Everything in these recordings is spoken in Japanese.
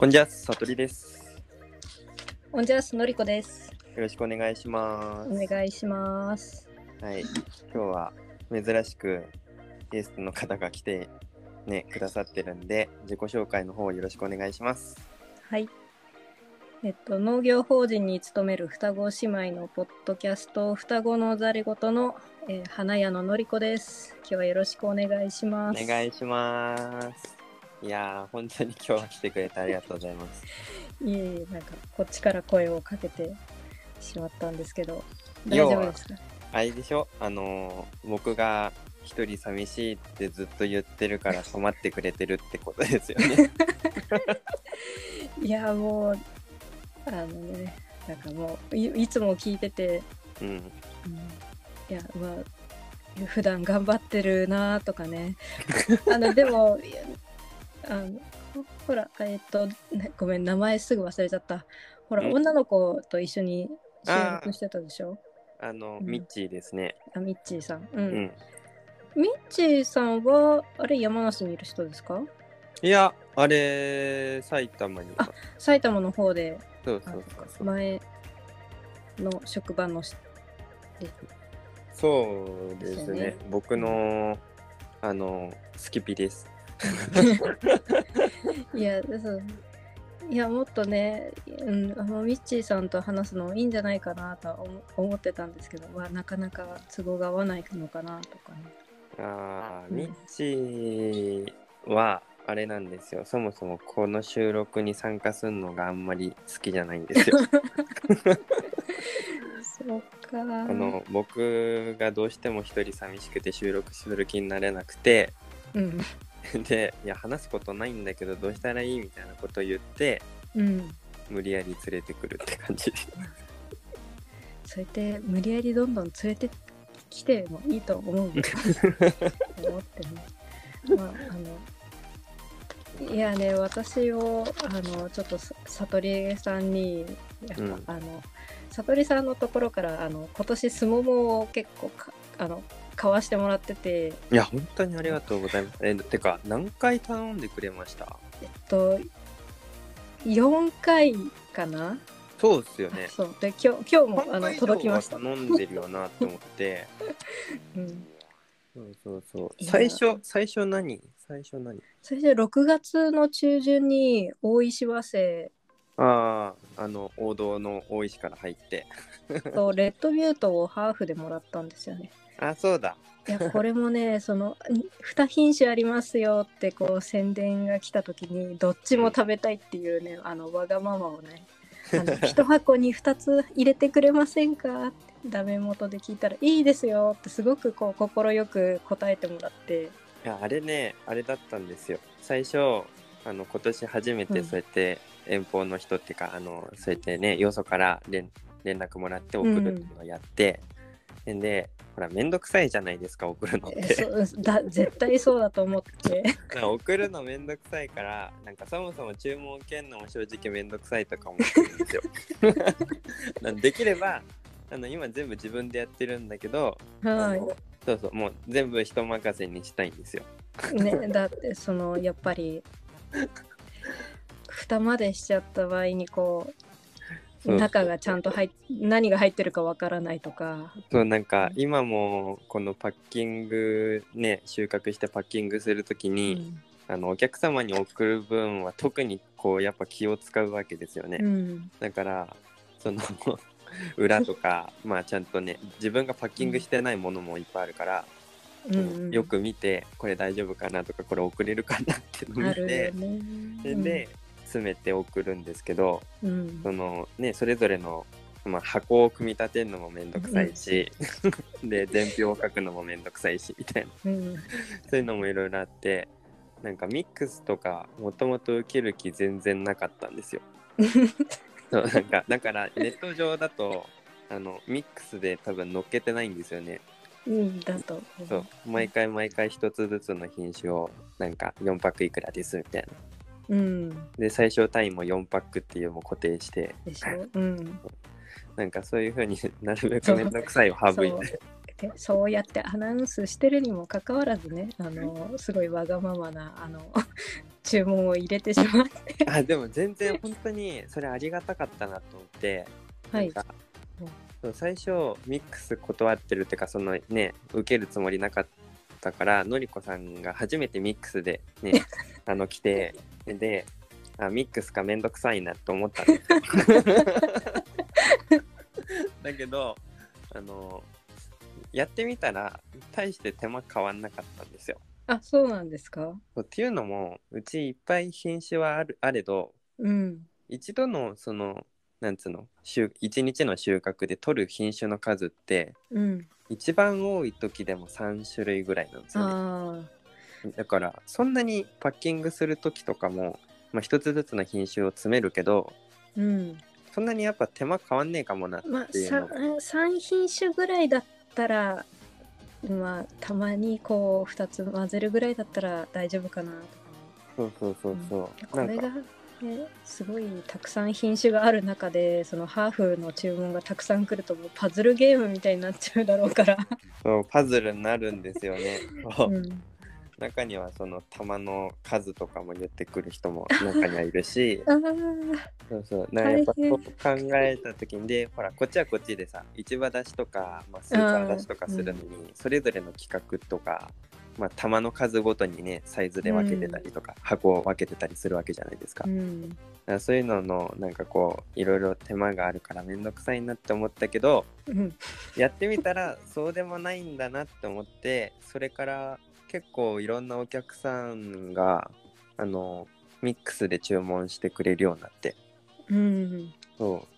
こんにちは、さとりです。こんにちは、のりこです。よろしくお願いします。お願いします。はい、今日は珍しくゲストの方が来てねくださってるんで、自己紹介の方よろしくお願いします。はい。えっと、農業法人に勤める双子姉妹のポッドキャスト、双子のざれ言の、えー花屋ののりこです。今日はよろしくお願いしおます。願いします。いやー、本当に今日は来てくれてありがとうございます。いえいえ、なんかこっちから声をかけてしまったんですけど、大丈夫ですか？あれでしょ？あのー僕が一人寂しいってずっと言ってるから困ってくれてるってことですよね。いや、もう、あのね、なんかもうい、いつも聞いてて、うん。うんいやまあ普段頑張ってるなとかねあのでもあのほほらえっとねごめん名前すぐ忘れちゃったほらうん女の子と一緒に収録してたでしょ？あの、うんミッチーですね。あミッチーさん、ううんん。ミッチーさんはあれ山梨にいる人ですか？いや、あれ、埼玉に。あ埼玉の方であそうそうそう。前の職場のしそうですね。ね僕の、あの、スキピです。いやそういやもっとね、うん、あのミッチーさんと話すのいいんじゃないかなとは思思ってたんですけど、まあ、なかなか都合が合わないのかなとかね。ああ、うんミッチーは、あれなんですよ。そもそもこの収録に参加するのがあんまり好きじゃないんですよ。そうか。あの、僕がどうしても一人寂しくて収録する気になれなくて、うん、で、いや、話すことないんだけど、どうしたらいいみたいなことを言って、うん。無理やり連れてくるって感じです。そうやって無理やりどんどん連れてきてもいいと思うよ 思ってね。まあ、あのいやね私をあのちょっとさ悟りさんにやっぱ、うんあの悟りさんのところからあの今年すももを結構かあの買わしてもらってていや、本当にありがとうございます。え、てか、何回頼んでくれました？えっと4回かな、そうですよね。そうで今日今日もあの届きました、は頼んでるよなと思って。うん、そうそうそう。最初、最初何？最初何？それで6月の中旬に大石和製ああ、あの、王道の大石から入って。とレッドビュートをハーフでもらったんですよね。あ、そうだ。いやこれもね その2品種ありますよってこう宣伝が来た時にどっちも食べたいっていうねあのわがままをねあの 1箱に2つ入れてくれませんか？ってダメ元で聞いたらいいですよってすごくこう快く答えてもらっていや、あれね、あれだったんですよ。最初、あの、今年初めてうんそうやって遠方の人っていうか、あの、そうやってね、よそから連連絡もらって送るっていうのをやって、で、ほら、めんどくさいじゃないですか、送るのっえて。そうだ絶対そうだと思って送るのめんどくさいから、なんかそもそも注文受けるのも正直めんどくさいとか思ってるんですよ。なんできれば、あの今全部自分でやってるんだけど、あはのそうそう、もう全部人任せにしたいんですよ。いねだってそのやっぱり 蓋までしちゃった場合にこう中がちゃんと入っ何が入ってるかわからないとか。そうなんか今もこのパッキングね収穫してパッキングするときうに、ん。あのお客様に送る分は特にこうやっぱ気を使うわけですよね。うん。だからその 裏とかまあちゃんとね自分がパッキングしてないものもいっぱいあるから、うんうん。よく見てこれ大丈夫かなとかこれ送れるかなっての見て。ね。それで詰めて送るんですけど、うんそのねそれぞれの、まあ、箱を組み立てるのもめんどくさいし、で伝票を書くのもめんどくさいしみたいなうんそういうのもいろいろあってなんかミックスとかもともと受ける気全然なかったんですよ。そうなんかだからネット上だとあのミックスで多分載っけてないんですよね。うんだとそう毎回毎回一つずつの品種をなんか4パックいくらですみたいな。うん。で最小単位も4パックっていうのも固定して。でしょ？うん。なんかそういう風に なるべくめんどくさいを省いて。でそうやってアナウンスしてるにもかかわらずねあのすごいわがままなあの 注文を入れてしまって。あでも全然本当にそれありがたかったなと思って、はい。うん。最初ミックス断ってるっていうかそのね受けるつもりなかったからのりこさんが初めてミックスでね あの来てであミックスかめんどくさいなと思ったんですよだけどあのやってみたら大して手間変わんなかったんですよ。あそうなんですか？っていうのもうちいっぱい品種はあるあれどうん。一度のそのなんつうの収一日の収穫で取る品種の数ってうん。一番多い時でも3種類ぐらいなんですよね。あだからそんなにパッキングする時とかも、まあ、一つずつの品種を詰めるけどーうん。そんなにやっぱ手間変わんねえかもなまあっていうの。が、3品種ぐらいだったらまあたまにこう2つ混ぜるぐらいだったら大丈夫かなとか。そうそうそうそう、これがねすごいたくさん品種がある中でそのハーフの注文がたくさん来るともうパズルゲームみたいになっちゃうだろうから、そうパズルになるんですよね。うん、中にはその玉の数とかも言ってくる人も中にはいるし そうそう。だからやっぱう考えた時にでほらこっちはこっちでさ市場出しとか、まあ、スーパー出しとかするのに、それぞれの企画とか、まあ、玉の数ごとにねサイズで分けてたりとか、箱を分けてたりするわけじゃないですか,、うん。らそういうののなんかこういろいろ手間があるからめんどくさいなって思ったけどうん。やってみたらそうでもないんだなって思ってそれから結構いろんなお客さんがあのミックスで注文してくれるようになって。うん。そう。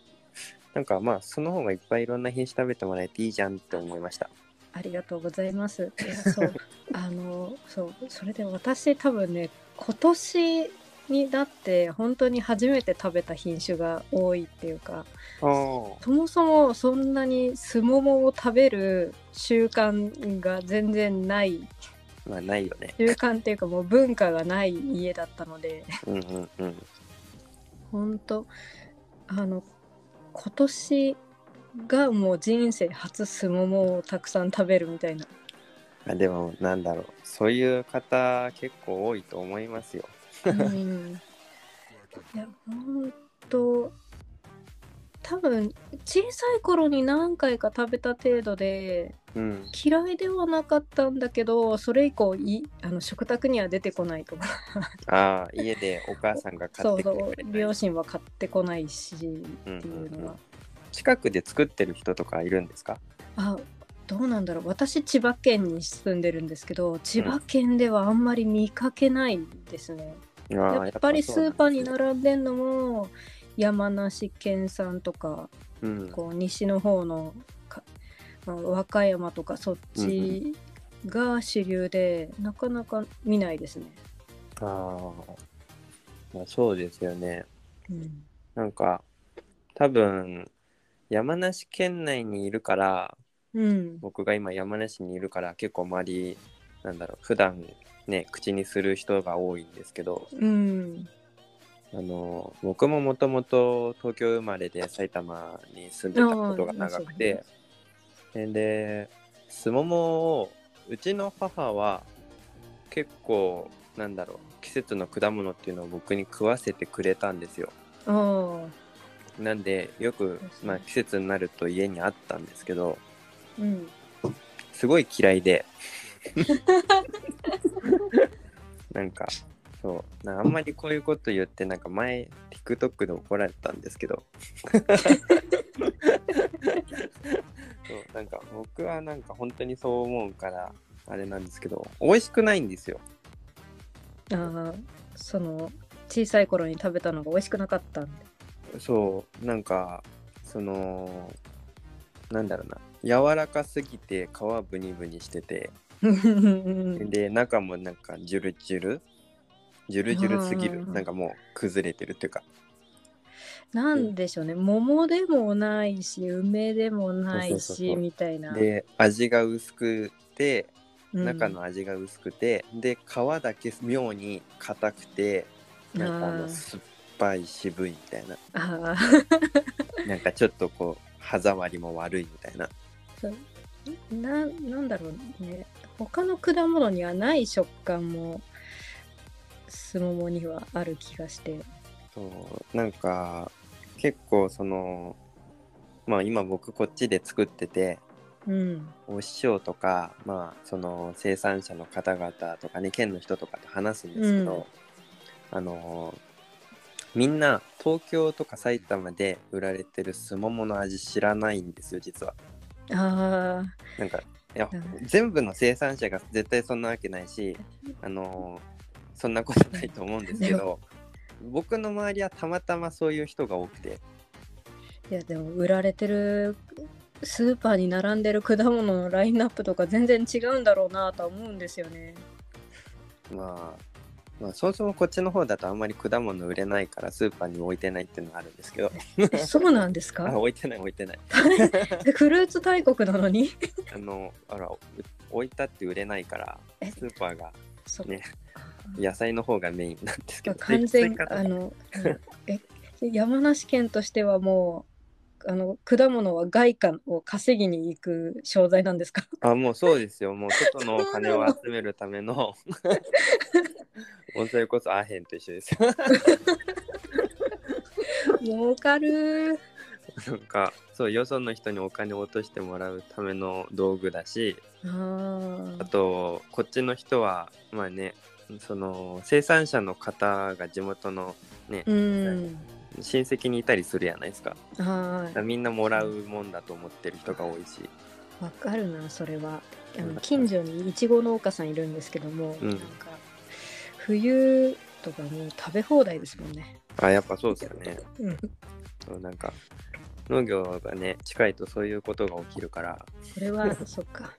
なんかまあその方がいっぱいいろんな品種食べてもらえていいじゃんって思いました。ありがとうございます。いやそう。あのそう。それで私多分ね今年になって本当に初めて食べた品種が多いっていうかそもそもそんなにすももを食べる習慣が全然ないまあないよね。習慣っていうかもう文化がない家だったので。うんうんうん。本当あの今年がもう人生初すももをたくさん食べるみたいな。あでもなんだろう。そういう方結構多いと思いますよ。うん。いや本当多分小さい頃に何回か食べた程度でうん。嫌いではなかったんだけどそれ以降いあの食卓には出てこないとか。ああ家でお母さんが買ってきそうそう両親は買ってこないしってうんいうのは、近くで作ってる人とかいるんですか？あどうなんだろう。私千葉県に住んでるんですけど千葉県ではあんまり見かけないですね、あーやっぱりスーパーにる、並んでんのも山梨県産とかうん、こう西の方のかまあ和歌山とかそっちが主流で、なかなか見ないですね。ああまあそうですよね。うん、なんか多分山梨県内にいるからうん、僕が今山梨にいるから結構周りなんだろう普段ね口にする人が多いんですけどうん、あの僕ももともと東京生まれで埼玉に住んでたことが長くてですももをうちの母は結構なんだろう季節の果物っていうのを僕に食わせてくれたんですよ。なんでよく、まあ、季節になると家にあったんですけどうん、すごい嫌いで。なんかそう。なあんまりこういうこと言ってなんか前 TikTok で怒られたんですけど そうなんか僕はなんか本当にそう思うからあれなんですけど美味しくないんですよ。ああ、その小さい頃に食べたのが美味しくなかったんで。そうなんかそのなんだろうな。柔らかすぎて皮ブニブニしてて。う んで中もなんかジュルジュル。ジュルジュルすぎる。うん。なんかもう崩れてるっていうかなんでしょうね、桃でもないし、梅でもないそうそうそうそう。し、みたいな。で味が薄くてうん。中の味が薄くて、で皮だけ妙に硬くてなんかああー。の酸っぱい渋いみたいな。あ なんかちょっとこう歯触りも悪いみたいな。あ、ななんだろうね、他の果物にはない食感もすももにはある気がして。そう。なんか結構そのまあ今僕こっちで作っててうん。お師匠とかまあその生産者の方々とかね県の人とかと話すんですけど、あのみんな東京とか埼玉で売られてるすももの味知らないんですよ実は。あなんかいやうん全部の生産者が絶対そんなわけないしあのそんなことないと思うんですけでど僕の周りはたまたまそういう人が多くて。ーいやでも売られてるスーパーに並んでる果物のラインナップとか全然違うんだろうなとは思うんですよね。まあまあそもそもこっちの方だとあんまり果物売れないからスーパーに置いてないっていうのがあるんですけど。えそうなんです あか置いてない置いてない。フルーツ大国なのに？あのあらう置いたって売れないからえスーパーがそうね。野菜の方がメインなんですけど完全あのえ山梨県としてはもうあの果物は外貨を稼ぎに行く商材なんですか？あもうそうですよ。もう外のお金を集めるための。もうそれこそアヘンと一緒です。よ儲かるなんかそうよその人にお金を落としてもらうための道具だしあー。あとこっちの人はまあねその生産者の方が地元のね、うん。親戚にいたりするやないですか。だはからみんなもらうもんだと思ってる人が多いし。いわかるなそれは。あうん。の近所にいちご農家さんいるんですけども、うん。なんか冬とかもう食べ放題ですもんね、あやっぱそうですよね。うん、そうなんか農業がね近いとそういうことが起きるから。それは そっか。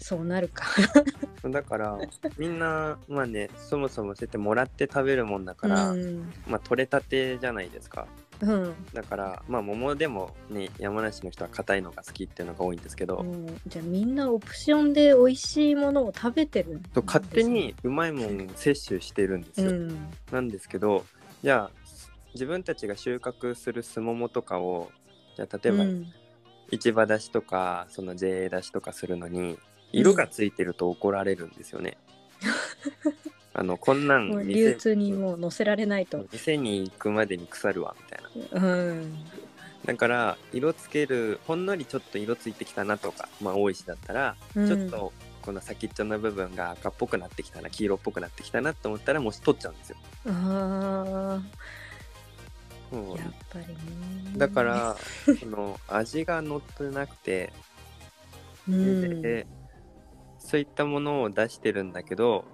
そうなるか。だからみんなまあねそもそもそうやってもらって食べるもんだから、うん、まあ取れたてじゃないですか。うん。だからまあ桃でもね山梨の人は硬いのが好きっていうのが多いんですけど、うん。じゃあみんなオプションで美味しいものを食べてるんですねと勝手にうまいもん摂取してるんですよ、うん。なんですけどじゃあ自分たちが収穫するすももとかをじゃあ例えばうん市場出しとかその JA 出しとかするのに色がついてると怒られるんですよね。あのこんなん流通にもう載せられないと。店に行くまでに腐るわみたいな。うん。だから色つけるほんのりちょっと色ついてきたなとかまあ大石だったら、うんちょっとこの先っちょの部分が赤っぽくなってきたな黄色っぽくなってきたなと思ったらもう取っちゃうんですよ。あもう。あ、やっぱりね。だか、ら その味が乗ってなくて、うん、でそういったものを出してるんだけど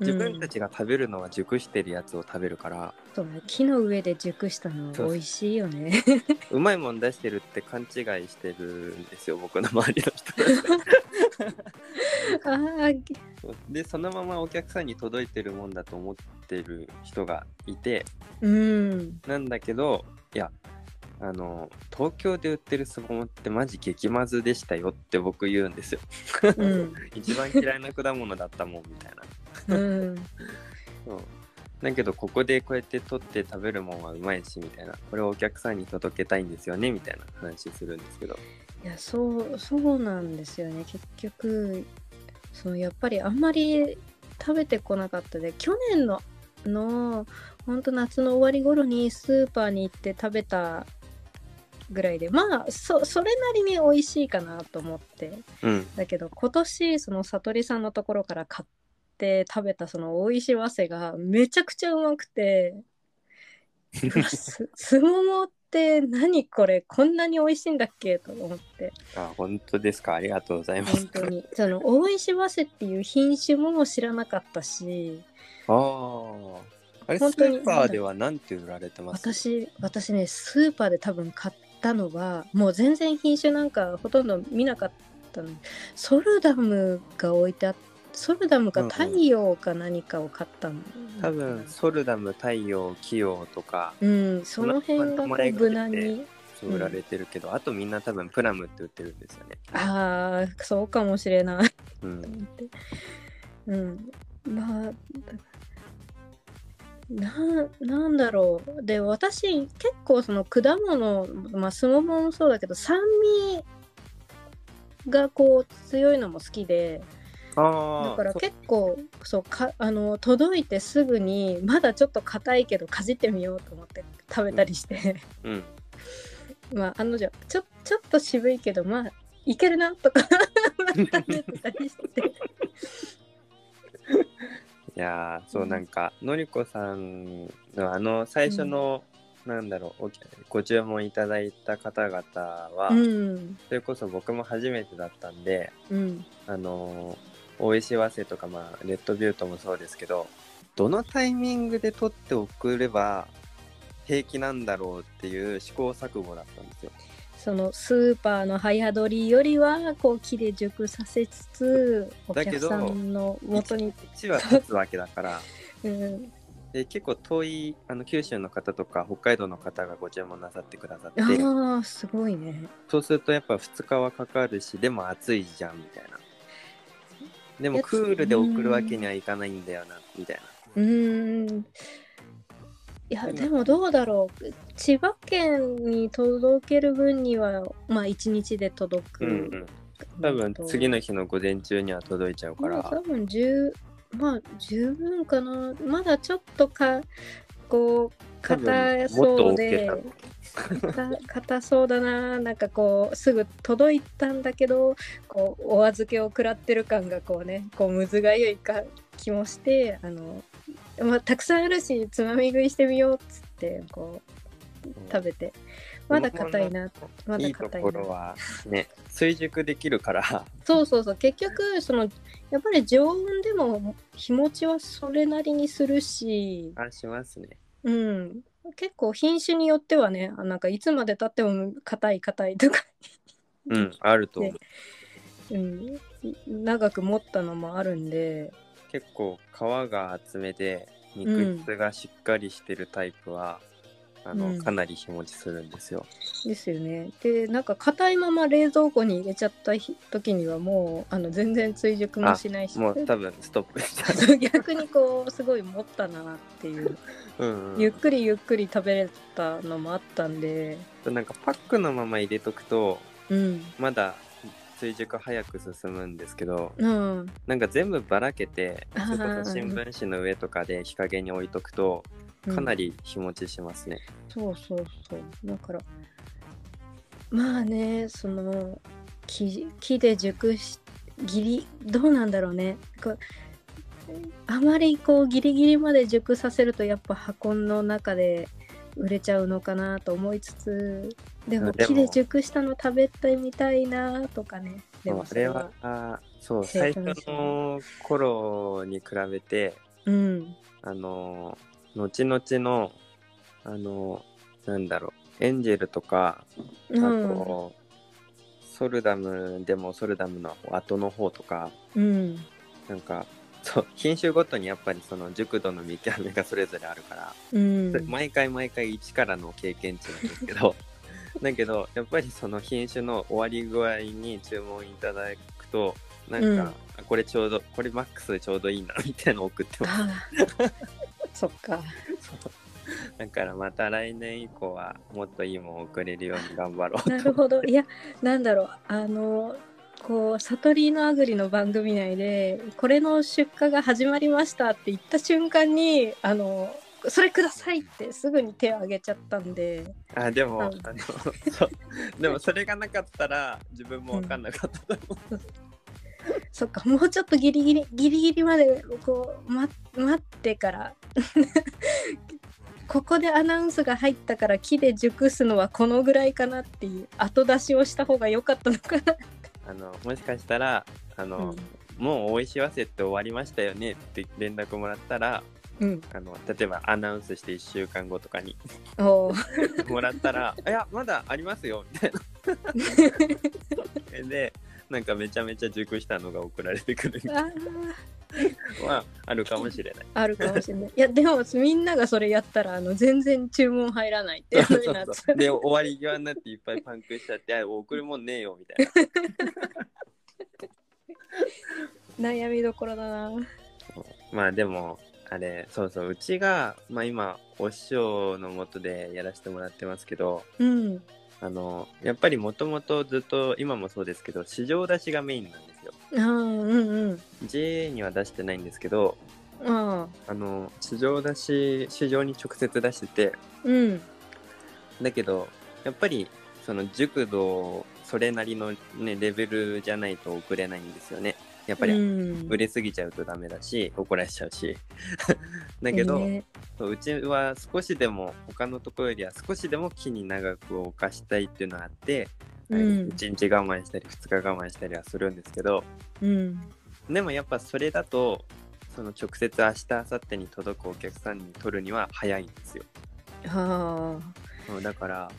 自分たちが食べるのは熟してるやつを食べるから、そうね。木の上で熟したの美味しいよね。うまいもん出してるって勘違いしてるんですよ僕の周りの人 でそのままお客さんに届いてるもんだと思ってる人がいてうん。なんだけどいやあの東京で売ってるスモモってマジ激まずでしたよって僕言うんですようん。一番嫌いな果物だったもんみたいなうん。そうだけどここでこうやって取って食べるもんはうまいしみたいなこれをお客さんに届けたいんですよねみたいな話するんですけどいや、そう、そうなんですよね。結局、そのやっぱりあんまり食べてこなかったで、去年の、の、ほんと夏の終わり頃にスーパーに行って食べたぐらいで、まあ、そ、それなりに美味しいかなと思って。うんだけど今年その悟りさんのところから買って食べたその大石早生がめちゃくちゃうまくて すすももって何これこんなに美味しいんだっけ？と思って。あ本当ですか？ありがとうございます。本当に。その大石早生っていう品種も知らなかったし。あああれス本当にーパーでは何て売られてます？私私ねスーパーで多分買ったのはもう全然品種なんかほとんど見なかったの。にソルダムが置いてあってソルダムか太陽か何かを買ったの、多分ソルダム太陽キヨとか。うんその辺がこう無難に売られてるけど、あとみんな多分プラムって売ってるんですよねああそうかもしれないうんうんまあななんだろうで私結構その果物まあスモモもそうだけど酸味がこう強いのも好きでだからそ結構そうかあの届いてすぐにまだちょっと硬いけどかじってみようと思って食べたりして、うん。まあ案の定ちょちょっと渋いけどまあいけるなとか食べてたりして。いやーそううんなんかのりこさんのあの最初の、なんだろうおご注文いただいた方々は、うん。それこそ僕も初めてだったんでうん。あのー大石早生とか、まあ、レッドビュートもそうですけどどのタイミングで取って送れば平気なんだろうっていう試行錯誤だったんですよ。そのスーパーの早取りよりはこう木で熟させつつお客さんの元に、1は経つわけだから。うん、で結構遠いあの九州の方とか北海道の方がご注文なさってくださって。ああすごいねそうするとやっぱ2日はかかるしでも暑いじゃんみたいなでもクールで送るわけにはいかないんだよなみたいな。うーん。いやでもどうだろう。千葉県に届ける分にはまあ一日で届く、うんうん。多分次の日の午前中には届いちゃうから。まあ多分十まあ十分かな。まだちょっとかこう硬そうでだ硬硬そうだな。なんかこうすぐ届いたんだけどこうお預けを食らってる感がこうねこうむずがゆいか気もしてあの、まあ、たくさんあるしつまみ食いしてみようっつってこう食べて。まだ硬いな。まだ硬いな。ころはね追熟できるから。そうそうそう。結局そのやっぱり常温でも日持ちはそれなりにするし、あしますねうん、結構品種によってはねあなんかいつまでたっても硬い硬いとか、うんあると思う。うん、長く持ったのもあるんで。結構皮が厚めで肉質がしっかりしてるタイプは、あのうん。かなり日持ちするんですよ。ですよね。でなんか硬いまま冷蔵庫に入れちゃった日時にはもうあの全然追熟もしないしもう多分ストップしちゃそう逆にこうすごい持ったなっていう、う。うん、ゆっくりゆっくり食べれたのもあったんで。うん。なんかパックのまま入れとくとうん。まだ追熟早く進むんですけどうん。なんか全部ばらけてそれこそ新聞紙の上とかで日陰に置いとくとかなり日持ちしますね。そうそうそう。だからまあねその木木で熟しギリどうなんだろうね。あまりこうギリギリまで熟させるとやっぱ箱の中で売れちゃうのかなと思いつつでも木で熟したの食べてみたいなとかね。でもそれははそう生最初の頃に比べてうん。あの後々のあのなんだろうエンジェルとかあうん。と、ソルダムでもソルダムの後の方とかうん。なんかそう品種ごとにやっぱりその熟度の見極めがそれぞれあるから、うん。毎回毎回一からの経験値なんですけど だけどやっぱりその品種の終わり具合に注文いただくとなんか、うん。あこれちょうどこれマックスでちょうどいいなみたいなの送ってますそっか。だからまた来年以降はもっといいもん送れるように頑張ろうなるほど。いや、なんだろう。あの、こう、サトリーのアグリの番組内で、これの出荷が始まりましたって言った瞬間に、あの、それくださいってすぐに手を挙げちゃったんで、あでも、うんあのでもそれがなかったら自分も分かんなかったと思う、そっか、もうちょっとギリギリ、ギリギリまで、こう、ま、待ってから、ここでアナウンスが入ったから木で熟すのはこのぐらいかなっていう後出しをした方が良かったのかな。あのもしかしたらあの、もう大石早生って終わりましたよねって連絡もらったらうん。あの例えばアナウンスして1週間後とかに。もらったら「いやまだありますよ」みたいな。でなんかめちゃめちゃ熟したのが送られてくるみたいなのはあるかもしれない。あるかもしれない。いや、でもみんながそれやったら、あの全然注文入らないっていうそうそうで終わり際になっていっぱいパンクしちゃって「あ送るもんねえよ」みたいな。う。悩みどころだな。まあでもあれそうそううちが、まあ、今お師匠のもとでやらせてもらってますけどうん。あのやっぱりもともとずっと今もそうですけど市場出しがメインなんですよ。うんうん JA には出してないんですけどあの市場出し市場に直接出しててうんだけどやっぱりその熟度それなりの、ね、レベルじゃないと送れないんですよねやっぱりうん。売れすぎちゃうとダメだし怒られちゃうし。だけど、ねそううちは少しでも他のところよりは少しでも木に長く置かしたいっていうのがあって、うん。1日我慢したり2日我慢したりはするんですけどうん。でもやっぱそれだとその直接明日明後日に届くお客さんに取るには早いんですよ。はそうだから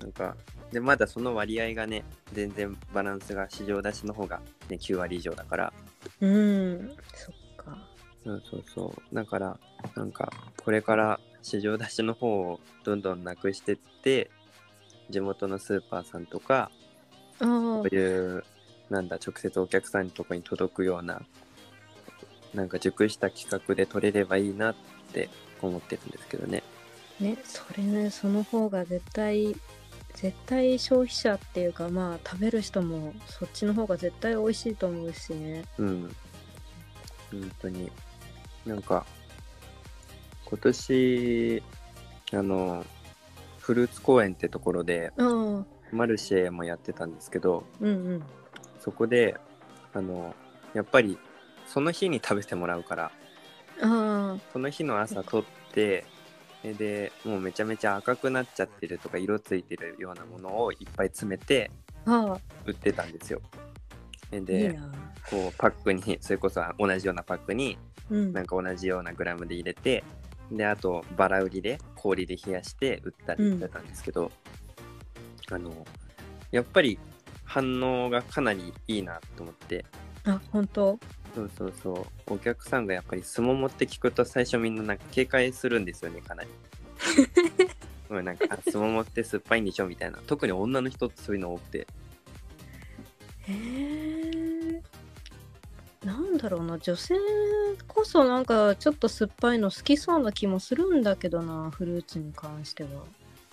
なんかでまだその割合がね全然バランスが市場出しの方が、ね、9割以上だから。あうん。そっか。そうそうそう。だからなんかこれから市場出しの方をどんどんなくしてって地元のスーパーさんとかあそういうなんだ直接お客さんのとこに届くようななんか熟した企画で取れればいいなって思ってるんですけどね。あねそれねその方が絶対絶対消費者っていうかまあ食べる人もそっちの方が絶対美味しいと思うしね。うん。本当に。なんか今年あのフルーツ公園ってところでマルシェもやってたんですけどうんうん。そこであのやっぱりその日に食べてもらうからあその日の朝取ってえでもうめちゃめちゃ赤くなっちゃってるとか色ついてるようなものをいっぱい詰めて売ってたんですよ。でな。こうパックにそれこそ同じようなパックにうん。なんか同じようなグラムで入れてであとバラ売りで氷で冷やして売ったりしてたんですけど、あのやっぱり反応がかなりいいなと思って。あ本当？そうそうそう。お客さんがやっぱりすももって聞くと最初みんななんか警戒するんですよねかなり。うんなんかあすももって酸っぱいんでしょみたいな。特に女の人ってそういうの多くて。へえなんだろうな女性こそなんかちょっと酸っぱいの好きそうな気もするんだけどなフルーツに関しては。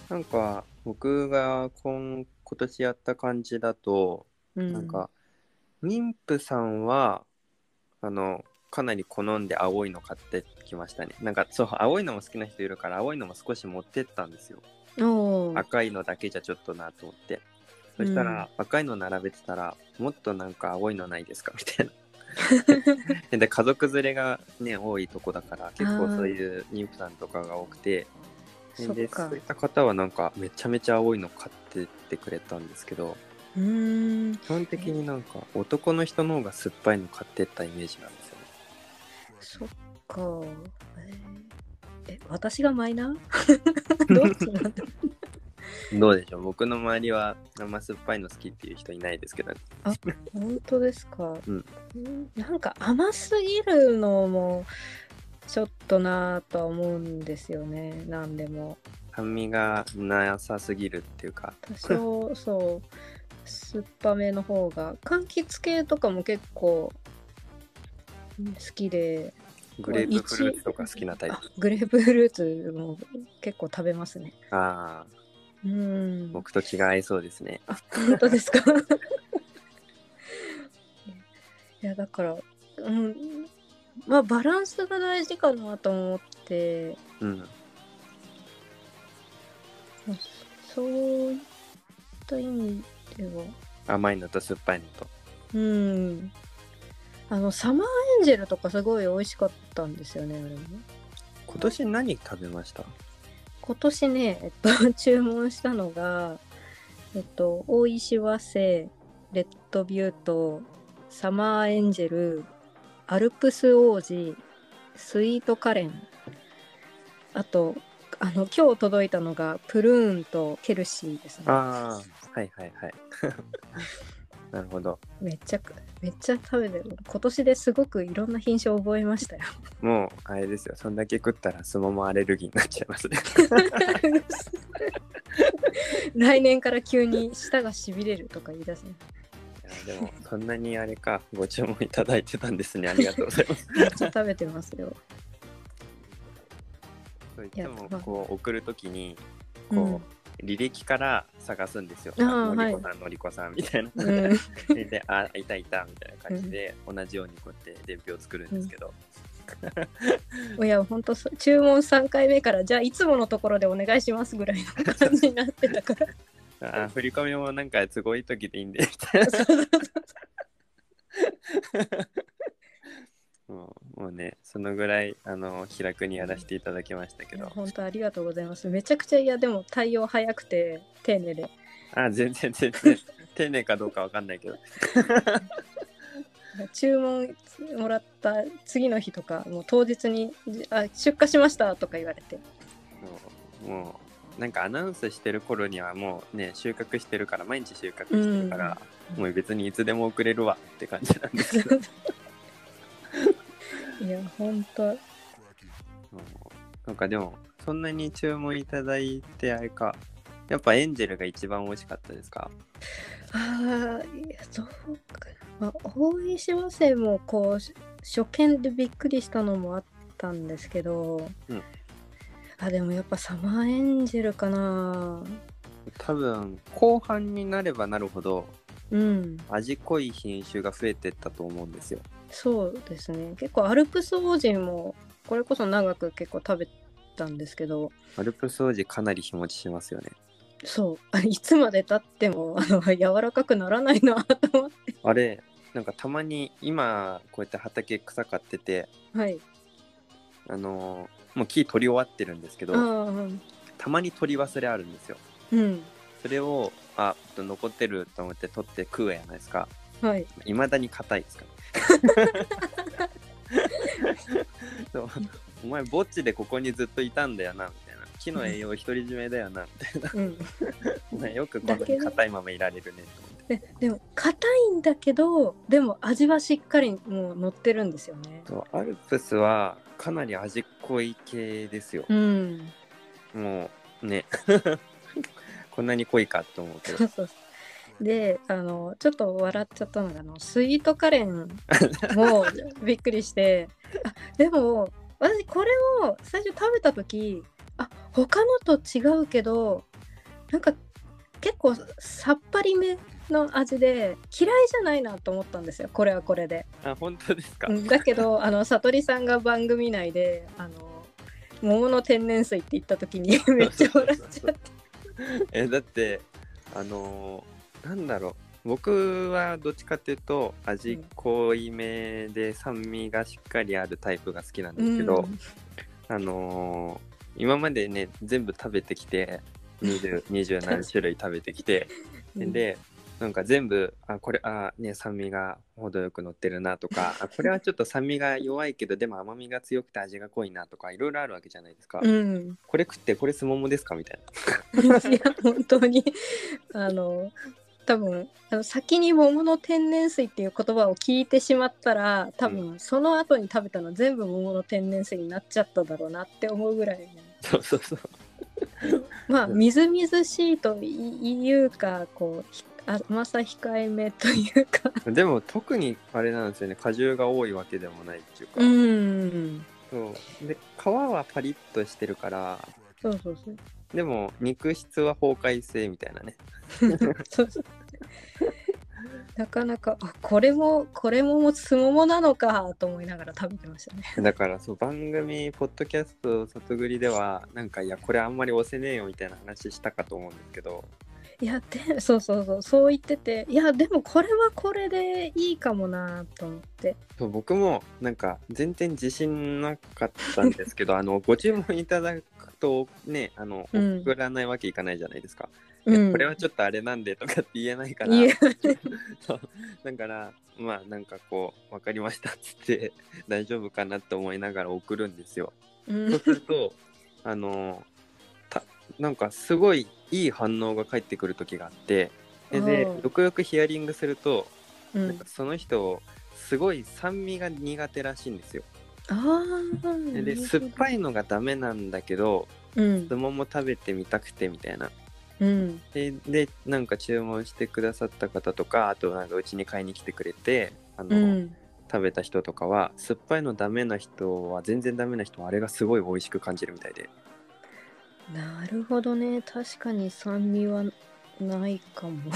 なんか僕が今今年やった感じだとうん。なんか、妊婦さんは、あの、かなり好んで青いの買ってきましたね。なんか、そう、青いのも好きな人いるから、青いのも少し持ってったんですよ。おー赤いのだけじゃちょっとなと思って。そしたら、赤いの並べてたら、もっとなんか青いのないですかみたいな。で、家族連れがね、多いとこだから、結構そういう妊婦さんとかが多くて、でそっかそういった方はなんかめちゃめちゃ青いの買ってってくれたんですけど、うーん。基本的になんか男の人の方が酸っぱいの買ってったイメージなんですよね。そっか。えーえ私がマイナー？どっちなんだどうでしょう。僕の周りは生酸っぱいの好きっていう人いないですけど、本当ですか、うん。んなんか甘すぎるのもちょっとなぁとは思うんですよね。何でも。酸味がなさすぎるっていうか、多少そう酸っぱめの方が柑橘系とかも結構うん好きで。グレープフルーツとか好きなタイプ？あ。グレープフルーツも結構食べますね。ああ、うん。僕と気が合いそうですね。あ本当ですか？いやだからうん。まあバランスが大事かなと思って。うん。まあそういった意味では甘いのと酸っぱいのと。うん。あのサマーエンジェルとかすごい美味しかったんですよねあれも。今年何食べました？今年ね、えっと、注文したのがえっと大石和製レッドビュートサマーエンジェルアルプス王子スイートカレン。あとあの今日届いたのがプルーンとケルシーですね。ああ、はいはいはい。なるほど。めっちゃめっちゃ食べてる今年ですごくいろんな品種を覚えましたよもう、あれですよ。そんだけ食ったらスモモアレルギーになっちゃいますね。来年から急に舌がしびれるとか言い出すねいやでも、そんなにあれか、ご注文いただいてたんですね。ありがとうございます。めっちゃ食べてますよ そういつもこう送るときに、うんこ履歴から探すんですよ。あーのりこさん、のりこさんみたいな。うんで、あ、いたいたみたいな感じで、同じようにこうやって伝票を作るんですけど、いや本当そ注文3回目からじゃあいつものところでお願いしますぐらいの感じになってたからあ振り込みもなんか都合いい時でいいんでみたいな。もうもうね、そのぐらいあの気楽にやらせていただきましたけど、本当ありがとうございます。めちゃくちゃいやでも対応早くて丁寧で。あ、全然全然、丁寧かどうかわかんないけど。注文もらった次の日とかもう当日に「あ出荷しました」とか言われて。もうもうなんかアナウンスしてる頃にはもうね収穫してるから毎日収穫してるから、うん。もう別にいつでも送れるわって感じなんですけど いや本当。もう。なんかでもそんなに注文いただいてあれか。やっぱエンジェルが一番美味しかったですか？ああいやそうか、まあ、大石和製もこうし初見でびっくりしたのもあったんですけど、うん。あでもやっぱサマーエンジェルかな。多分後半になればなるほどうん。味濃い品種が増えてったと思うんですよそうですね。結構アルプスオージンもこれこそ長く結構食べたんですけどアルプス王子かなり日持ちしますよね。そう。あ いつまでたってもあの柔らかくならないなと思って。あれなんかたまに今こうやって畑草刈っててはい。あのーもう木取り終わってるんですけどたまに取り忘れあるんですよ。うん。それをあ残ってると思って取って食うやないですか。はい。いまだに硬いですから そうお前ぼっちでここにずっといたんだよなみたいな。木の栄養独り占めだよなみたいうん。なよくこんなに硬いままいられるねと思って。ででも硬いんだけどでも味はしっかりもう乗ってるんですよね。そうアルプスはかなり味濃い系ですよ。うん。もうね。こんなに濃いかと思うけど。そうそうそうであのちょっと笑っちゃったのがあのスイートカレンも びっくりしてあでも私これを最初食べた時あ他のと違うけどなんか結構さっぱりめの味で嫌いじゃないなと思ったんですよこれはこれで。あ本当ですか、うんだけどあの悟りさんが番組内であの桃の天然水って言った時にめっちゃ笑っちゃって。えだってあのーなんだろう。僕はどっちかっていうと味濃いめで酸味がしっかりあるタイプが好きなんですけど、うん。あのー今までね全部食べてきて 20, 20 何種類食べてきてうん。でなんか全部あこれあね酸味が程よく乗ってるなとかあこれはちょっと酸味が弱いけどでも甘みが強くて味が濃いなとかいろいろあるわけじゃないですか、うん、これ食ってこれすももですか？みたい いや本当に。あの多分あの先に桃の天然水っていう言葉を聞いてしまったら多分その後に食べたの全部桃の天然水になっちゃっただろうなって思うぐらい、なそうそうそう。まあうんみずみずしいというかこうひ甘さ控えめというか。でも特にあれなんですよね。果汁が多いわけでもないっていうか、うん。そう。で皮はパリッとしてるからそうそうそうでも肉質は崩壊性みたいなね。なかなかあこれもこれもすももなのかと思いながら食べてましたね。だからそう番組ポッドキャスト里繰りではなんかいやこれあんまり押せねえよみたいな話したかと思うんですけど。いやでそうそうそうそう言ってていやでもこれはこれでいいかもなと思って。そう僕もなんか全然自信なかったんですけどあのご注文いただくとねあのうん。送らないわけいかないじゃないですか、いうん。やこれはちょっとあれなんでとかって言えないから。うだからまあなんかこう分かりましたっつって大丈夫かなって思いながら送るんですよ。うん。そうするとあのたなんかすごいいい反応が返ってくる時があってでよくよくヒアリングすると、うん。なんかその人すごい酸味が苦手らしいんですよ。あでで酸っぱいのがダメなんだけどうん。スモも食べてみたくてみたいな。うん。ででなんか注文してくださった方とかあとなんかうちに買いに来てくれてあの、うん。食べた人とかは酸っぱいのダメな人は全然ダメな人はあれがすごい美味しく感じるみたいで。なるほどね。確かに酸味はないかも、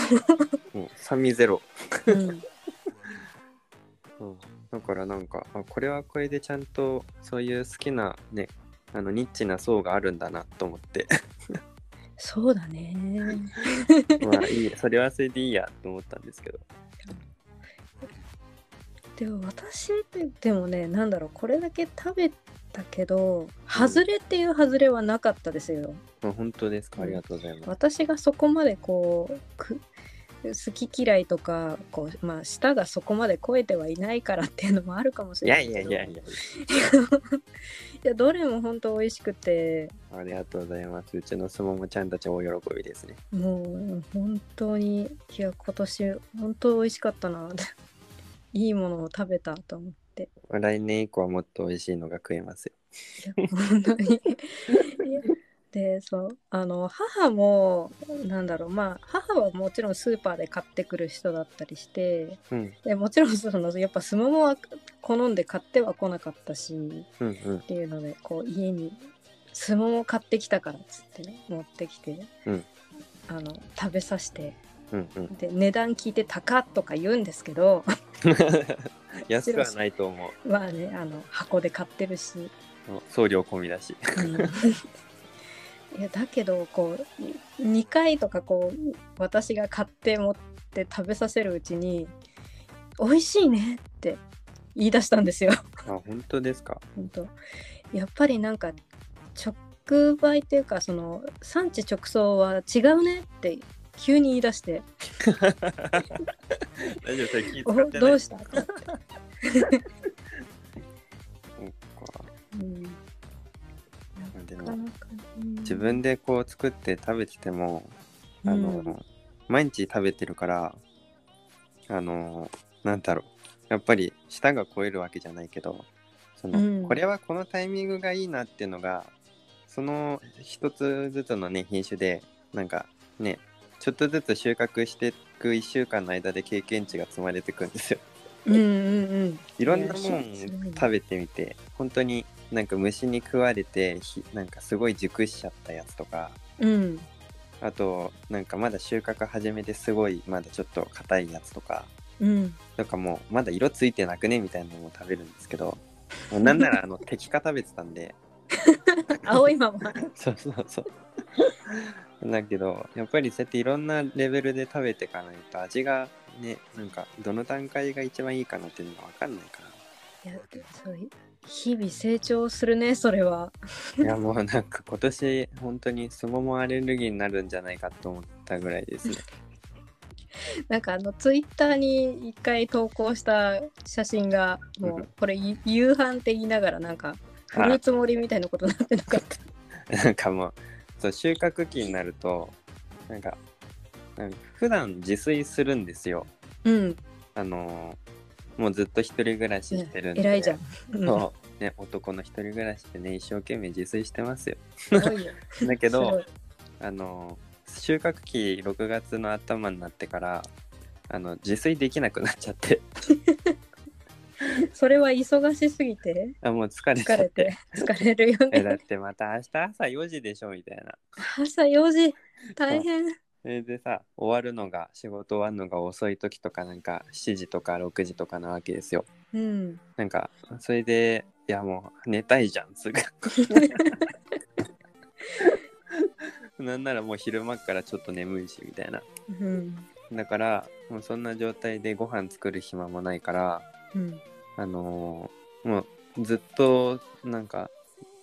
もう酸味ゼロ、うん、うん、だからなんかあこれはこれでちゃんとそういう好きなねあのニッチな層があるんだなと思って。そうだね。まあいいそれはそれでいいやと思ったんですけど。でも私ってでもねなんだろうこれだけ食べたけど外れっていう外れはなかったですよ、まあ本当ですか？ありがとうございます、私がそこまでこうく好き嫌いとかこうまあ舌がそこまで超えてはいないからっていうのもあるかもしいやれないけど。いやいやいや いや。どれも本当美味しくて。ありがとうございます。うちのすももちゃんたち大喜びですね。もう本当にいや今年本当美味しかったな いいものを食べたと思って。来年以降はもっと美味しいのが食えますよ。いや本当に。いやでそうあの母もなんだろうまあ母はもちろんスーパーで買ってくる人だったりしてうん。でもちろんそのやっぱスモモは好んで買っては来なかったしうんうん。っていうのでこう家にスモモ買ってきたからっつってね持ってきて、うん。あの食べさせてうんうん。で値段聞いて高っとか言うんですけど 安くはないと思う。まあねあの箱で買ってるし、送料込みだし。うん いやだけどこう2回とかこう私が買って持って食べさせるうちに「美味しいね」って言い出したんですよ。あ本当ですか？本当。やっぱりなんか直売っていうかその産地直送は違うねって急に言い出して。大丈夫それ気「お使ってどうした? 」うん、でも。自分でこう作って食べててもあの、うん毎日食べてるからあのなんだろう。やっぱり舌が超えるわけじゃないけどその、うん。これはこのタイミングがいいなっていうのがその一つずつのね品種でなんかねちょっとずつ収穫していく1週間の間で経験値が積まれていくんですよ。うんうんうん。いろんなもん食べてみて本当になんか虫に食われてひなんかすごい熟しちゃったやつとか。うん。あとなんかまだ収穫始めてすごいまだちょっと硬いやつとか。うん。とかもうまだ色ついてなくねみたいなのも食べるんですけど。もうなんならあの 敵化食べてたんで。青いまま。そうそうそう。だけどやっぱりそうやっていろんなレベルで食べていかないと味がねなんかどの段階が一番いいかなっていうのが分かんないから。いやそう日々成長するねそれはいやもうなんか今年本当にスモモアレルギーになるんじゃないかと思ったぐらいですね。なんかあのツイッターに一回投稿した写真がもうこれゆ夕飯って言いながらなんかフルーツ盛りみたいなことになってなかった。なんかもうそう収穫期になるとなんかなんか普段自炊するんですよ。うん、あのーもうずっと一人暮らししてるんで。偉いじゃん。うんそうね、男の一人暮らしでね一生懸命自炊してますよ。だけどあの収穫期6月の頭になってからあの自炊できなくなっちゃって それは忙しすぎて？あもう疲れ疲れってて疲れるよえだっね。てまた明日朝4時でしょみたいな。朝4時大変。それでさ終わるのが仕事終わるのが遅い時とかなんか7時とか6時とかなわけですよ。うん。なんかそれでいやもう寝たいじゃんすぐ。なんならもう昼間っからちょっと眠いしみたいな。うん。だからもうそんな状態でご飯作る暇もないからうん。あのーもうずっとなんか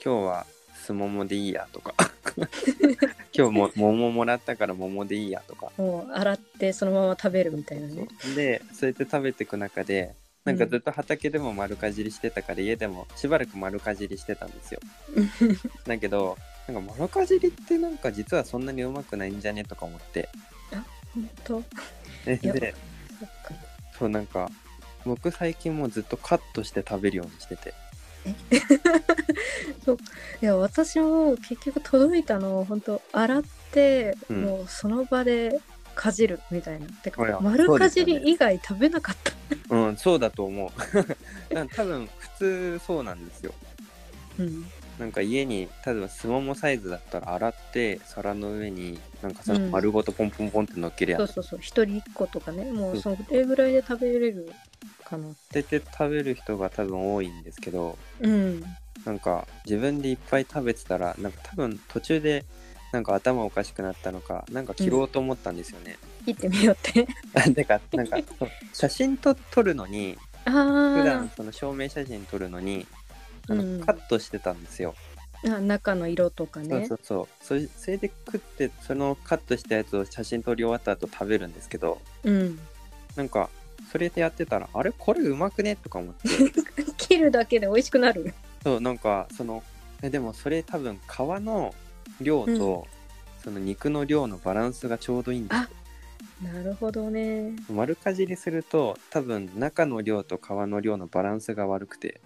今日はすももでいいやとか今日も桃もらったから桃でいいやとか。もう洗ってそのまま食べるみたいなね。でそうやって食べていく中でなんかずっと畑でも丸かじりしてたから、家でもしばらく丸かじりしてたんですよ。だけどなんか丸かじりってなんか実はそんなにうまくないんじゃねとか思って。本当？でそうなんか僕最近もうずっとカットして食べるようにしてて いや私も結局届いたのを本当洗って、うん。もうその場でかじるみたいな。てか丸かじり以外食べなかった。うんそうだと思う。多分普通そうなんですよ。うん。なんか家に例えばすももサイズだったら洗って皿の上になんかその丸ごとポンポンポンって乗っけるやん、そうそうそう。一人一個とかね。もう。それぐらいで食べれるかな捨てて食べる人が多分多いんですけどうん。なんか自分でいっぱい食べてたらなんか多分途中でなんか頭おかしくなったのかなんか切ろうと思ったんですよね。切ってみようって。あ てかなんか写真と撮るのにあ普段ーその証明写真撮るのにあの、うん。カットしてたんですよ。あ中の色とかね。そうそう。そうそれで食ってそのカットしたやつを写真撮り終わった後食べるんですけどうん。なんかそれでやってたらあれ？これうまくね？とか思って。切るだけで美味しくなる。そうなんかそのえでもそれ多分皮の量と、その肉の量のバランスがちょうどいいんですよなるほどね。丸かじりすると多分中の量と皮の量のバランスが悪くて。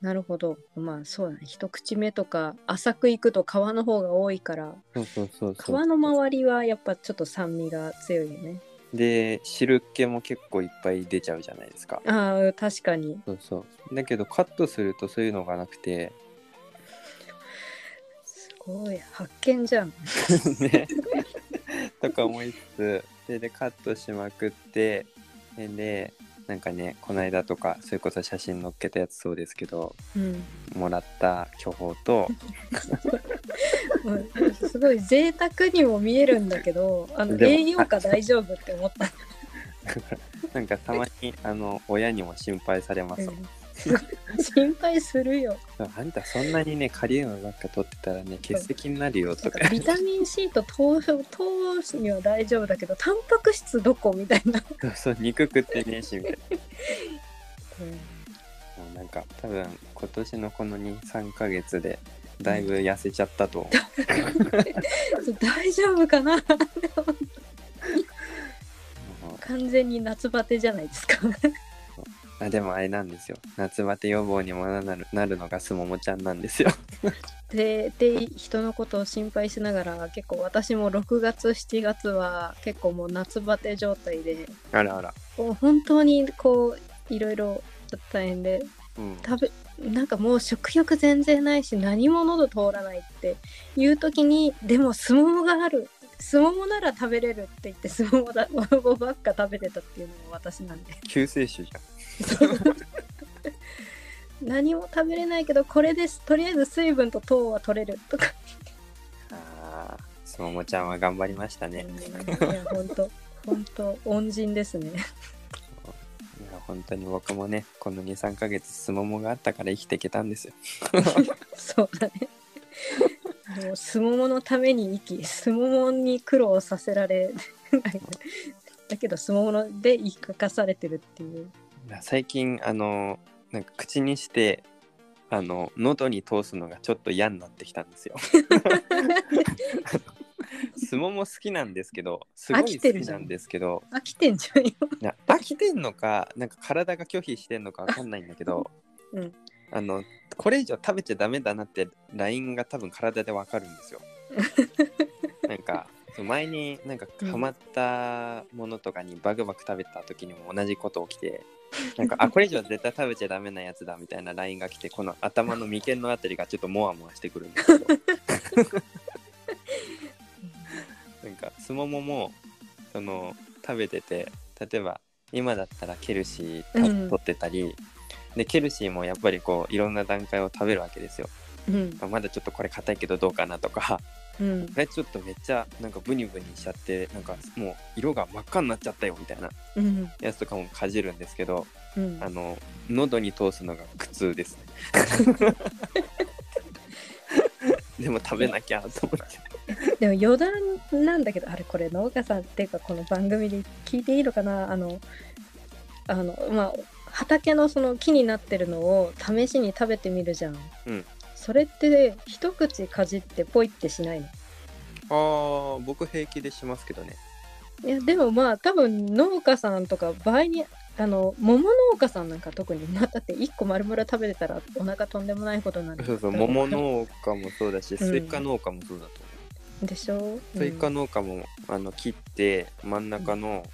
なるほど。まあそうだね。一口目とか浅くいくと皮の方が多いからそうそうそう皮そう。の周りはやっぱちょっと酸味が強いよねで汁気も結構いっぱい出ちゃうじゃないですか。ああ確かに。そうそう。だけどカットするとそういうのがなくて。すごい。発見じゃん。ね。とか思いつつ。それでカットしまくって。ででなんかねこの間とかそれこそ写真載っけたやつそうですけどうん。もらった巨峰とうんすごい贅沢にも見えるんだけどあの栄養価大丈夫って思った、なんかたまにあの親にも心配されます、うん 心配するよ。あんたそんなにねカリウムばっか取ってたらね欠席になるよとか。かビタミン C と糖糖には大丈夫だけどタンパク質どこみたいな、そうそう肉食ってねえしみたいな。うん。もうなんか多分今年のこの23ヶ月でだいぶ痩せちゃったと思う、大丈夫かな？完全に夏バテじゃないですかあでもあれなんですよ。夏バテ予防にもなるなるのがすももちゃんなんですよ。でで人のことを心配しながら結構私も6月7月は結構もう夏バテ状態であらあら。もう本当にこういろいろ大変でうん。食べなんかもう食欲全然ないし何も喉通らないっていう時にでもすももがある。すももなら食べれるって言ってすももだ もばっか食べてたっていうのも私なんで。救世主じゃん 何も食べれないけどこれです。とりあえず水分と糖は取れるとか。あーすももちゃんは頑張りましたね、うんいや本当。本当恩人ですね。いや本当に僕もねこの23ヶ月すももがあったから生きていけたんですよ。そうだね。もうすもものために生きすももに苦労させられだけどすももので生かされてるっていう最近あのなんか口にしてあの喉に通すのがちょっと嫌になってきたんですよ。すもも好きなんですけどすご飽い好きなんですけど飽きてんじゃんよ飽きてんのかなんか体が拒否してんのかわかんないんだけど、うん。あのこれ以上食べちゃダメだなってラインが多分体でわかるんですよ。なんか前になんかうん。ハマったものとかにバクバク食べた時にも同じこと起きて なんかあこれ以上絶対食べちゃダメなやつだみたいなラインが来てこの頭の眉間のあたりがちょっとモワモワしてくるんですけど なんかすもももその食べてて例えば今だったらケルシー取ってたり、でケルシーもやっぱりこういろんな段階を食べるわけですよ、うん。まあまだちょっとこれ硬いけどどうかなとかうん。これちょっとめっちゃなんかブニブニしちゃってなんかもう色が真っ赤になっちゃったよみたいなうん。やつとかもかじるんですけどうん。あの喉に通すのが苦痛ですね。でも食べなきゃと思って。でも余談なんだけどあれこれ農家さんっていうかこの番組で聞いていいのかな？あのあのまあ畑のその木になってるのを試しに食べてみるじゃん、うんそれって一口かじってポイってしないの？ああ僕平気でしますけどね。いやでもまあ多分農家さんとか場合にあの桃農家さんなんか特に、まあ、だって1個丸々食べてたらお腹とんでもないことになるそうそう桃農家もそうだしスイカ農家もそうだと思う、でしょ、スイカ農家もあの切って真ん中の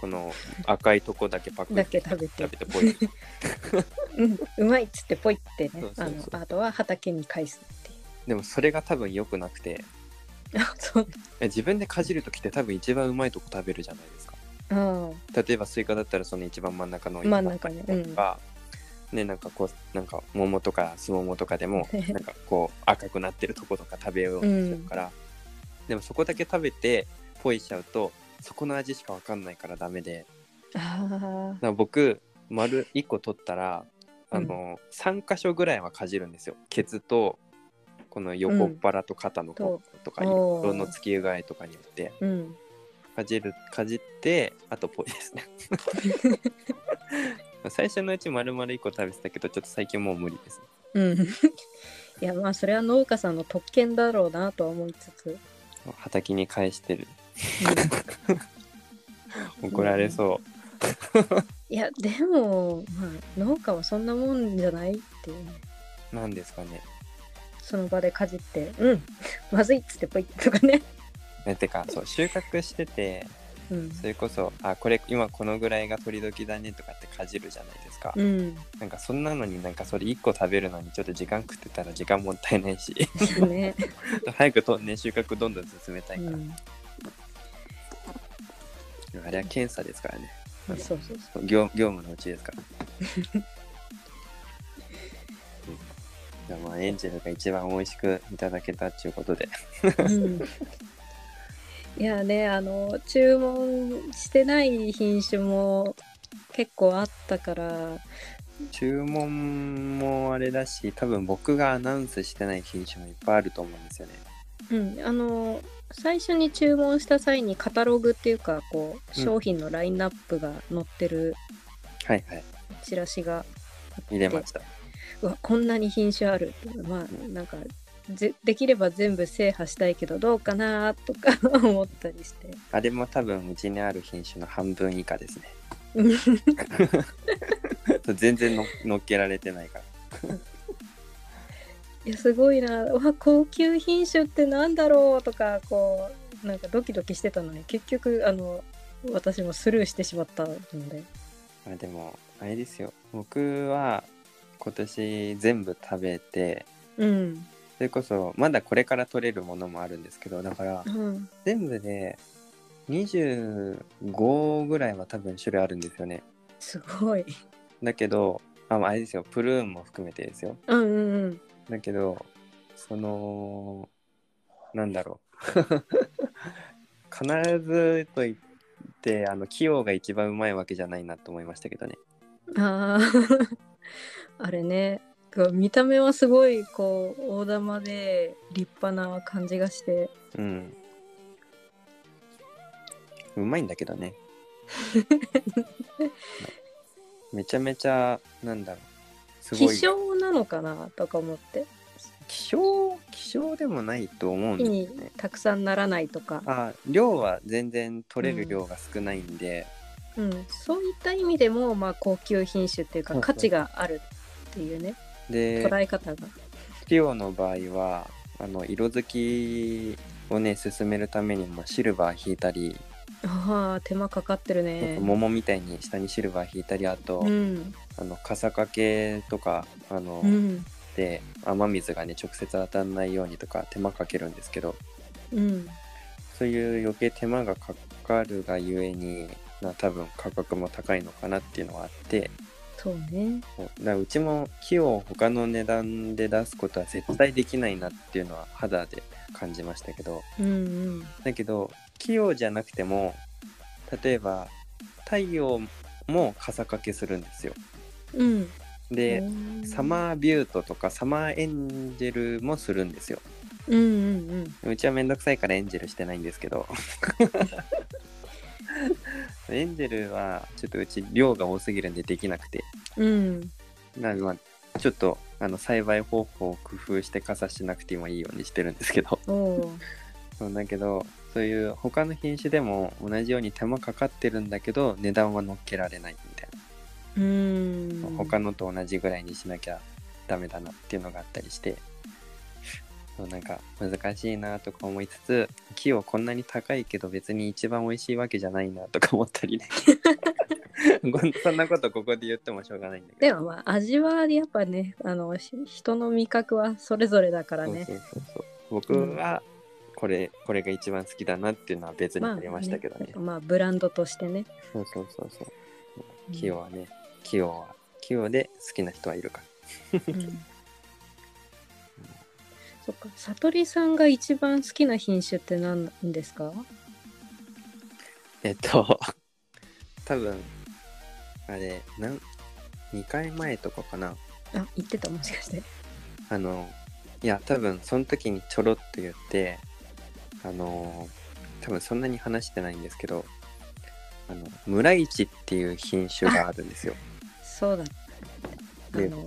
この赤いとこだけパクだけ食べて。食べてポイ うん、うまいっつってポイってね。あのあとは畑に返すってでもそれが多分良くなくて。あそう。え自分でかじる時って多分一番うまいとこ食べるじゃないですか。あ例えばスイカだったらその一番真ん中の真ん中にうんねなんかこうなんか桃とかすももとかでもなんかこう赤くなってるとことか食べようとするから、でもそこだけ食べてポイしちゃうとそこの味しか分かんないからダメで。あだから僕丸1個取ったらあの、3箇所ぐらいはかじるんですよ。ケツとこの横っ腹と肩の方とか、うん色の付き具合とかによって。うん。かじるかじってあとポイですね。最初のうち丸々1個食べてたけどちょっと最近もう無理ですね。うん。いやまあそれは農家さんの特権だろうなとは思いつつ、畑に返してる 怒られそう、いやでも、まあ、農家はそんなもんじゃないっていう。ねなんですかね。その場でかじって「うん まずい」っつってポイッとかね。えてかそう収穫しててうん。それこそあこれ今このぐらいが取り時だねとかってかじるじゃないですか、うん。なんかそんなのになんかそれ1個食べるのにちょっと時間食ってたら時間もったいないし。ね、早くとね収穫どんどん進めたいから、うん、あれは検査ですからね。そうそうそう。業業務のうちですから、うん。じゃあまあエンジェルが一番美味しくいただけたっていうことで。うん、いやねあの注文してない品種も結構あったから。注文もあれだし多分僕がアナウンスしてない品種もいっぱいあると思うんですよね。うん。あの最初に注文した際にカタログっていうかこううん商品のラインナップが載ってるはいはい。チラシが入れました。うわこんなに品種あるって。まあなんかぜできれば全部制覇したいけどどうかなとか 思ったりして。あれも多分うちにある品種の半分以下ですね。う ん全然の乗っけられてないからいやすごいな。うわ高級品種ってなんだろうとかこうなんかドキドキしてたのに結局あの私もスルーしてしまったので。あでもあれですよ。僕は今年全部食べてうん。それこそまだこれから取れるものもあるんですけどだからうん。全部で25ぐらいは多分種類あるんですよね。すごい。だけどああれですよ。プルーンも含めてですよ。うんうんうんだけどそのなんだろう。必ずと言ってあの器用が一番うまいわけじゃないなと思いましたけどね。あー。あれね。見た目はすごいこう大玉で立派な感じがして。うん。うまいんだけどね。めちゃめちゃなんだろうすごい。希少なのかなとか思って。希少希少でもないと思うんですよね。たくさんならないとか、あ量は全然取れる量が少ないんで、うん、そういった意味でも、まあ、高級品種っていうか価値があるっていうね。で捉え方が。器用の場合はあの色づきをね進めるためにもシルバー引いたり、ああ手間かかってるね。桃みたいに下にシルバー引いたりあと、うんあの傘掛けとかあの、うん。で雨水がね直接当たらないようにとか手間かけるんですけどうん。そういう余計手間がかかるがゆえにな多分価格も高いのかなっていうのはあってそうね。そう。だからうちも木を他の値段で出すことは絶対できないなっていうのは肌で感じましたけどうんうん。だけど器用じゃなくても例えば太陽も傘掛けするんですようん。でうんサマービュートとかサマーエンジェルもするんですよ。うんうんうん。うちはめんどくさいからエンジェルしてないんですけど。エンジェルはちょっとうち量が多すぎるんでできなくて。うん。なのでまあちょっとあの栽培方法を工夫して傘しなくてもいいようにしてるんですけど。そうだけどそういう他の品種でも同じように手間かかってるんだけど値段は乗っけられないみたいうん。な、。他のと同じぐらいにしなきゃダメだなっていうのがあったりして。そうなんか難しいなとか思いつつ木をこんなに高いけど別に一番美味しいわけじゃないなとか思ったりね。そんなことここで言ってもしょうがないんだけでもまあ味はやっぱねあのし人の味覚はそれぞれだからど、ね僕はこれこれが一番好きだなっていうのは別にまあありましたけどね,、まあブランドとしてね。そうそうそうそう。うん器用はね器用は器用で好きな人はいるからうん。そっか悟りさんが一番好きな品種って何ですか？えっと 多分あれなん2回前とかかな。あ言ってたもしかして。あのいや多分その時にちょろっと言ってあの多分そんなに話してないんですけどあの村市っていう品種があるんですよ。そうだあでの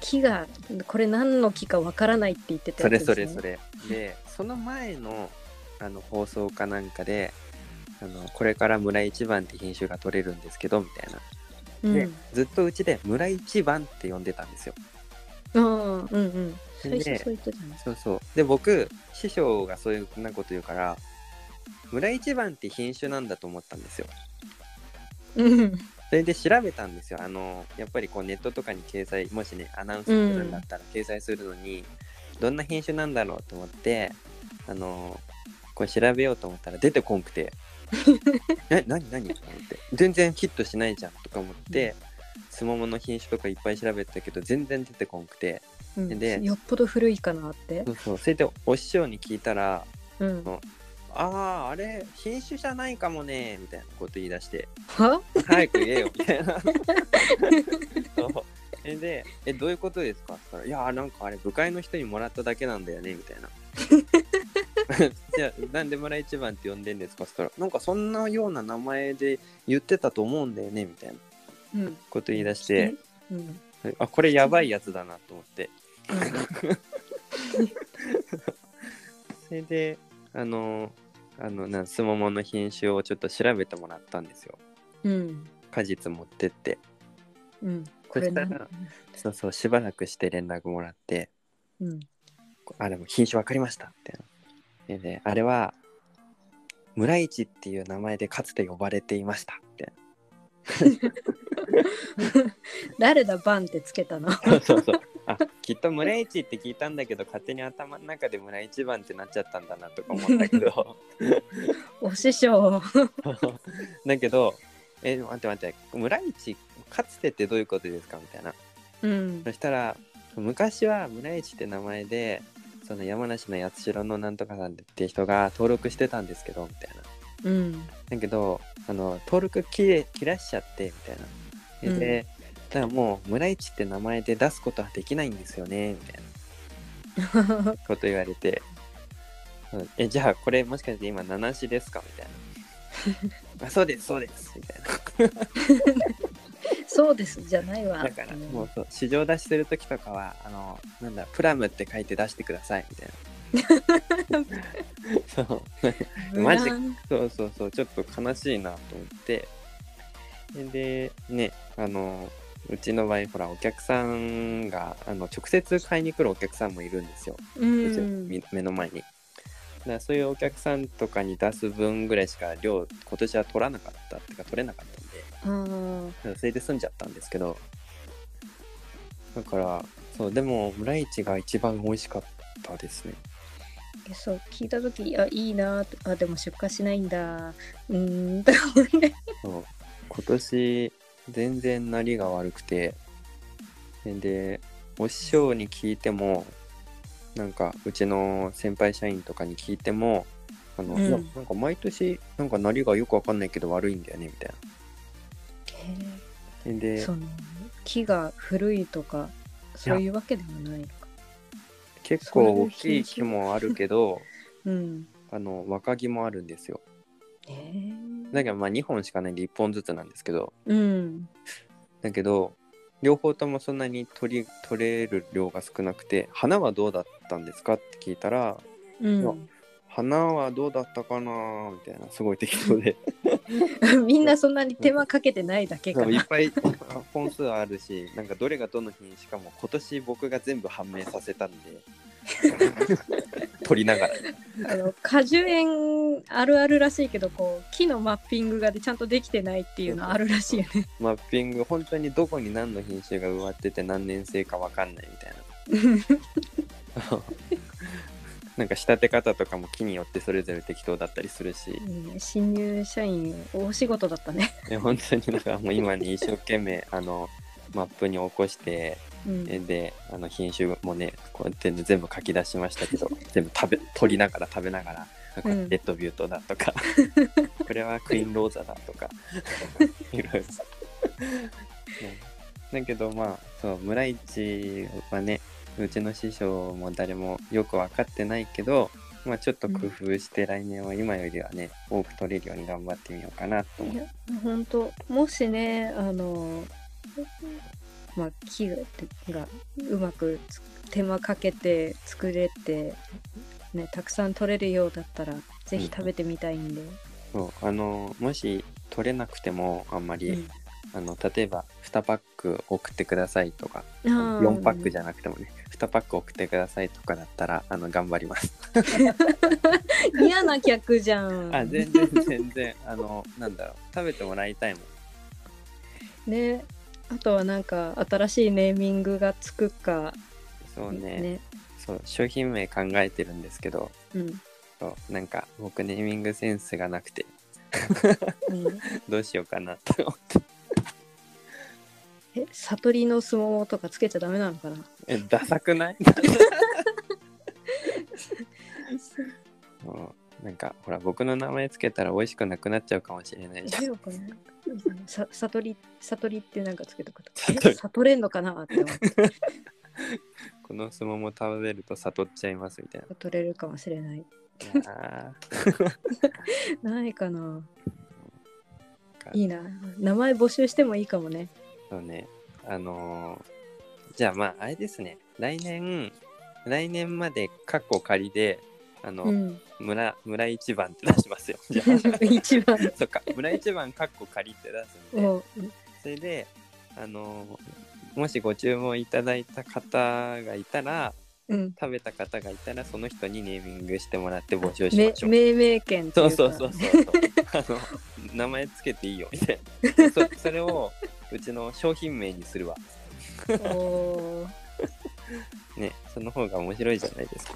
木がこれ何の木かわからないって言ってたそれやつです、ね、それそれ。でその前のあの放送かなんかであのこれから村一番って品種が取れるんですけどみたいな。で、うんずっとうちで村一番って呼んでたんですよ。ああうんうん最で初そう言ってたねそうそう。で、僕、師匠がそういうなこと言うから、村一番って品種なんだと思ったんですよ。うんそれで調べたんですよ。あの、やっぱりこうネットとかに掲載、もしね、アナウンスするんだったら掲載するのに、どんな品種なんだろうと思って、あの、これ調べようと思ったら出てこんくて、な、なになにと思って、全然ヒットしないじゃんとか思って、スモモの品種とかいっぱい調べてたけど、全然出てこんくて、うん。でよっぽど古いかなって。そうそう。それでお師匠に聞いたら、うんああ、あれ、品種じゃないかもね、みたいなこと言い出して、は？早く言えよ、みたいな。そう。えで、え、どういうことですか？って言ったら、いやー、なんかあれ、部会の人にもらっただけなんだよね、みたいな。じゃあ、なんで村一番って呼んでんですか？って言ったら、なんかそんなような名前で言ってたと思うんだよね、みたいな。うん。こと言い出して、うん。あ、これやばいやつだなと思って。それで、あの、あの、なん、すももの品種をちょっと調べてもらったんですよ。うん果実持ってって。うんこそしたらそうそう、しばらくして連絡もらって、うんあ、でも品種分かりましたって。でね、あれは、村市っていう名前でかつて呼ばれていましたって。誰だバンってつけたの？そうそうそう。あ、きっと村市って聞いたんだけど、勝手に頭の中で村一番ってなっちゃったんだなとか思ったけど。お師匠 だけど、え、待って待って、村市、かつてってどういうことですか？みたいな。うんそしたら、昔は村市って名前で、その山梨の八代のなんとかさんって人が登録してたんですけど、みたいな。うんだけど、あの、登録切れ切らしちゃって、みたいな。で、だからもう村市って名前で出すことはできないんですよね、みたいな こと言われて。うんえ、じゃあこれもしかして今七しですか？みたいな。あそうです、そうです、みたいな。そうですじゃないわだから、もうそう、市場出しするときとかは、あの、なんだ、プラムって書いて出してください、みたいな。そう。マジそうそうそう、ちょっと悲しいなと思って。で、ね、あの、うちの場合、ほら、お客さんが、あの、直接買いに来るお客さんもいるんですよ。うん。み目の前に。だそういうお客さんとかに出す分ぐらいしか量、今年は取らなかったっていうか、取れなかったんで、それで済んじゃったんですけど、だから、そう、でも、村市が一番美味しかったですね。ーそう聞いた時あいいなとあでも出荷しないんだうーんと思って。そう今年全然なりが悪くてでお師匠に聞いてもなんかうちの先輩社員とかに聞いてもあの、うん。なんか毎年なんかなりがよくわかんないけど悪いんだよねみたいな。でその木が古いとかそういうわけでもないのか。結構大きい木もあるけど うん。あの若木もあるんですよ。へえだけどまあ2本しかないんで1本ずつなんですけど。うん。だけど両方ともそんなに取り取れる量が少なくて花はどうだったんですかって聞いたらうん花はどうだったかな？みたいなすごい適当で。みんなそんなに手間かけてないだけか。ないっぱい本数あるしなんかどれがどの品種かも今年僕が全部判明させたんで。取りながら。ねあの果樹園あるあるらしいけどこう木のマッピングがでちゃんとできてないっていうのあるらしいよね。マッピング本当にどこに何の品種が植わってて何年生か分かんないみたいな なんか仕立て方とかも木によってそれぞれ適当だったりするし。いいね新入社員大仕事だったね。え本当になんかもう今に一生懸命あのマップに起こしてうん。えであの品種もねこうやってね全部書き出しましたけど 全部食べ取りながら食べながらなんかうん。レッドビュートだとか、これはクイーンローザだとかいろいろ、ね。だけどまあそう村市はねうちの師匠も誰もよく分かってないけどまあちょっと工夫して来年は今よりはね多く取れるように頑張ってみようかなと思や本当もしねあのまあ木ががうまくつ手間かけて作れて、ね、たくさん取れるようだったらぜひ食べてみたいんで、そうあのもし取れなくてもあんまり、うん。あの例えば2パック送ってくださいとかあー4パックじゃなくてもね2パック送ってくださいとかだったらあの頑張ります。嫌な客じゃんあ全然全然あのなんだろう食べてもらいたいもん。ねあとはなんか新しいネーミングがつくかそうねねそう商品名考えてるんですけどうんそうなんか僕ネーミングセンスがなくてうん、どうしようかなって思ってえ悟りの相撲とかつけちゃダメなのかな？えダサくない？なんかほら僕の名前つけたら美味しくなくなっちゃうかもしれないじゃん。さ悟り悟りってなんかつけとくと。悟り。え悟れんのかなって思って。この相撲も食べると悟っちゃいますみたいな。取れるかもしれない。いやー。ないかな。いいな。名前募集してもいいかもねそうね。あのーじゃあまああれですね。来年、来年までカッコ仮で、あの、うん村、村一番って出しますよ。じゃあ、一番そっか、村一番カッコ仮って出すんで、それで、あのーもしご注文いただいた方がいたら、うん食べた方がいたら、その人にネーミングしてもらって募集しめましょう。命名権っていかそううそうそうそうそう。あの名前つけていいよみたいな。そそれをうちの商品名にするわ。おーね、その方が面白いじゃないですか。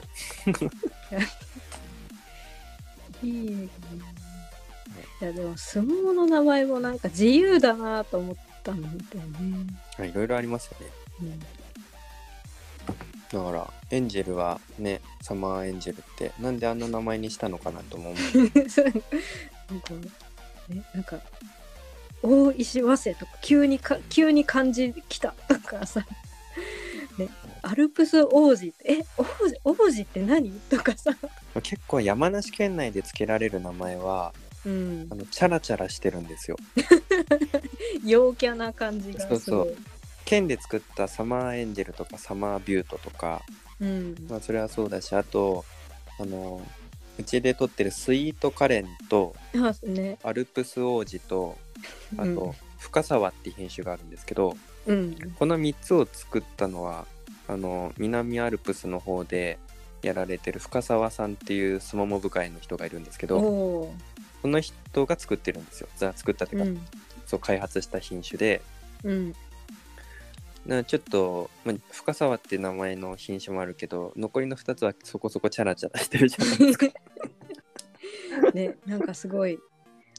いいねいやでも相撲の名前もなんか自由だなと思ったんだよね、あいろいろありますよね。うんだからエンジェルはね、サマーエンジェルってなんであんな名前にしたのかなと思う。そうなんかねなんか大石早生とか急にか急に漢字来た。とかさねアルプス王子ってえ王子王子って何？とかさ。結構山梨県内で付けられる名前はうん。あのチャラチャラしてるんですよ。陽キャな感じがそうそう。県で作ったサマーエンジェルとかサマービュートとか、うん。まあそれはそうだし、あとあのうちで取ってるスイートカレンとあね。アルプス王子とあと、うん。深沢って品種があるんですけどうん。この3つを作ったのはあの南アルプスの方でやられてる深沢さんっていうスモモ部会の人がいるんですけおどおその人が作ってるんですよ。ざ作ったっていうか、うん。そう開発した品種で。うん。なちょっと、まあ、深沢って名前の品種もあるけど残りの2つはそこそこチャラチャラしてるじゃないですか。ねなんかすごい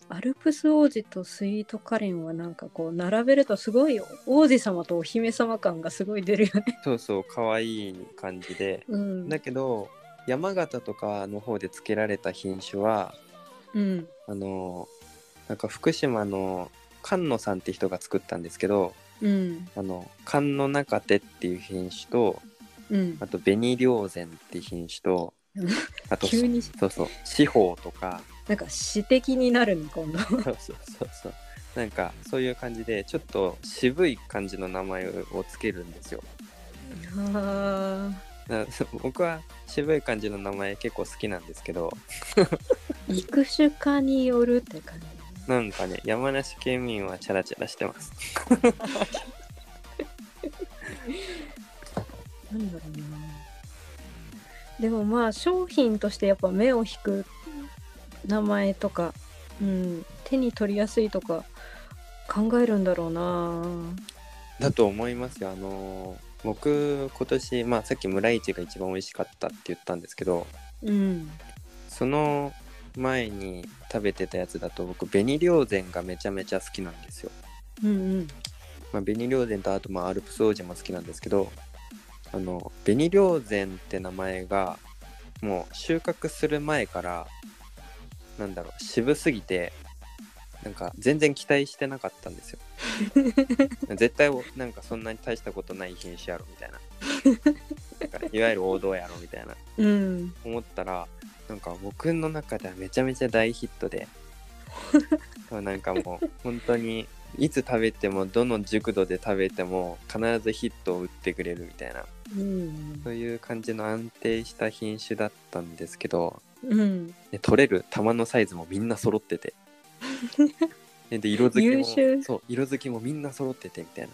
アルプス王子とスイートカレンはなんかこう並べるとすごい王子様とお姫様感がすごい出るよね。そうそう可愛い感じでうん。だけど山形とかの方で付けられた品種はうん。あのなんか福島の菅野さんって人が作ったんですけどうん。あの菅野中手っていう品種とうんあ。と紅良膳っていう品種とうんあと 急にそうそう四方とかなんか詩的になるね今度。そうそうそうそうなんかそういう感じでちょっと渋い感じの名前をつけるんですよあ 僕は渋い感じの名前結構好きなんですけどー育種家によるって感じ。なんかね山梨県民はチャラチャラしてますなんだろうな。でもまあ商品としてやっぱ目を引く名前とか、うん、手に取りやすいとか考えるんだろうな。だと思いますよ。あのー僕今年まあさっき村市が一番美味しかったって言ったんですけどうん。その前に食べてたやつだと僕紅稜膳がめちゃめちゃ好きなんですよ、うんうん。まあ、紅稜膳とあとまあアルプス王子も好きなんですけどあの紅稜膳って名前がもう収穫する前からなんだろう渋すぎてなんか全然期待してなかったんですよ。絶対なんかそんなに大したことない品種やろみたいな。いわゆる王道やろみたいな。うん。思ったらなんか僕の中ではめちゃめちゃ大ヒットで。なんかもう本当にいつ食べてもどの熟度で食べても必ずヒットを打ってくれるみたいな。うん。そういう感じの安定した品種だったんですけどうん。で取れる玉のサイズもみんな揃ってて。でで色づきもそう色づきもみんな揃っててみたいな。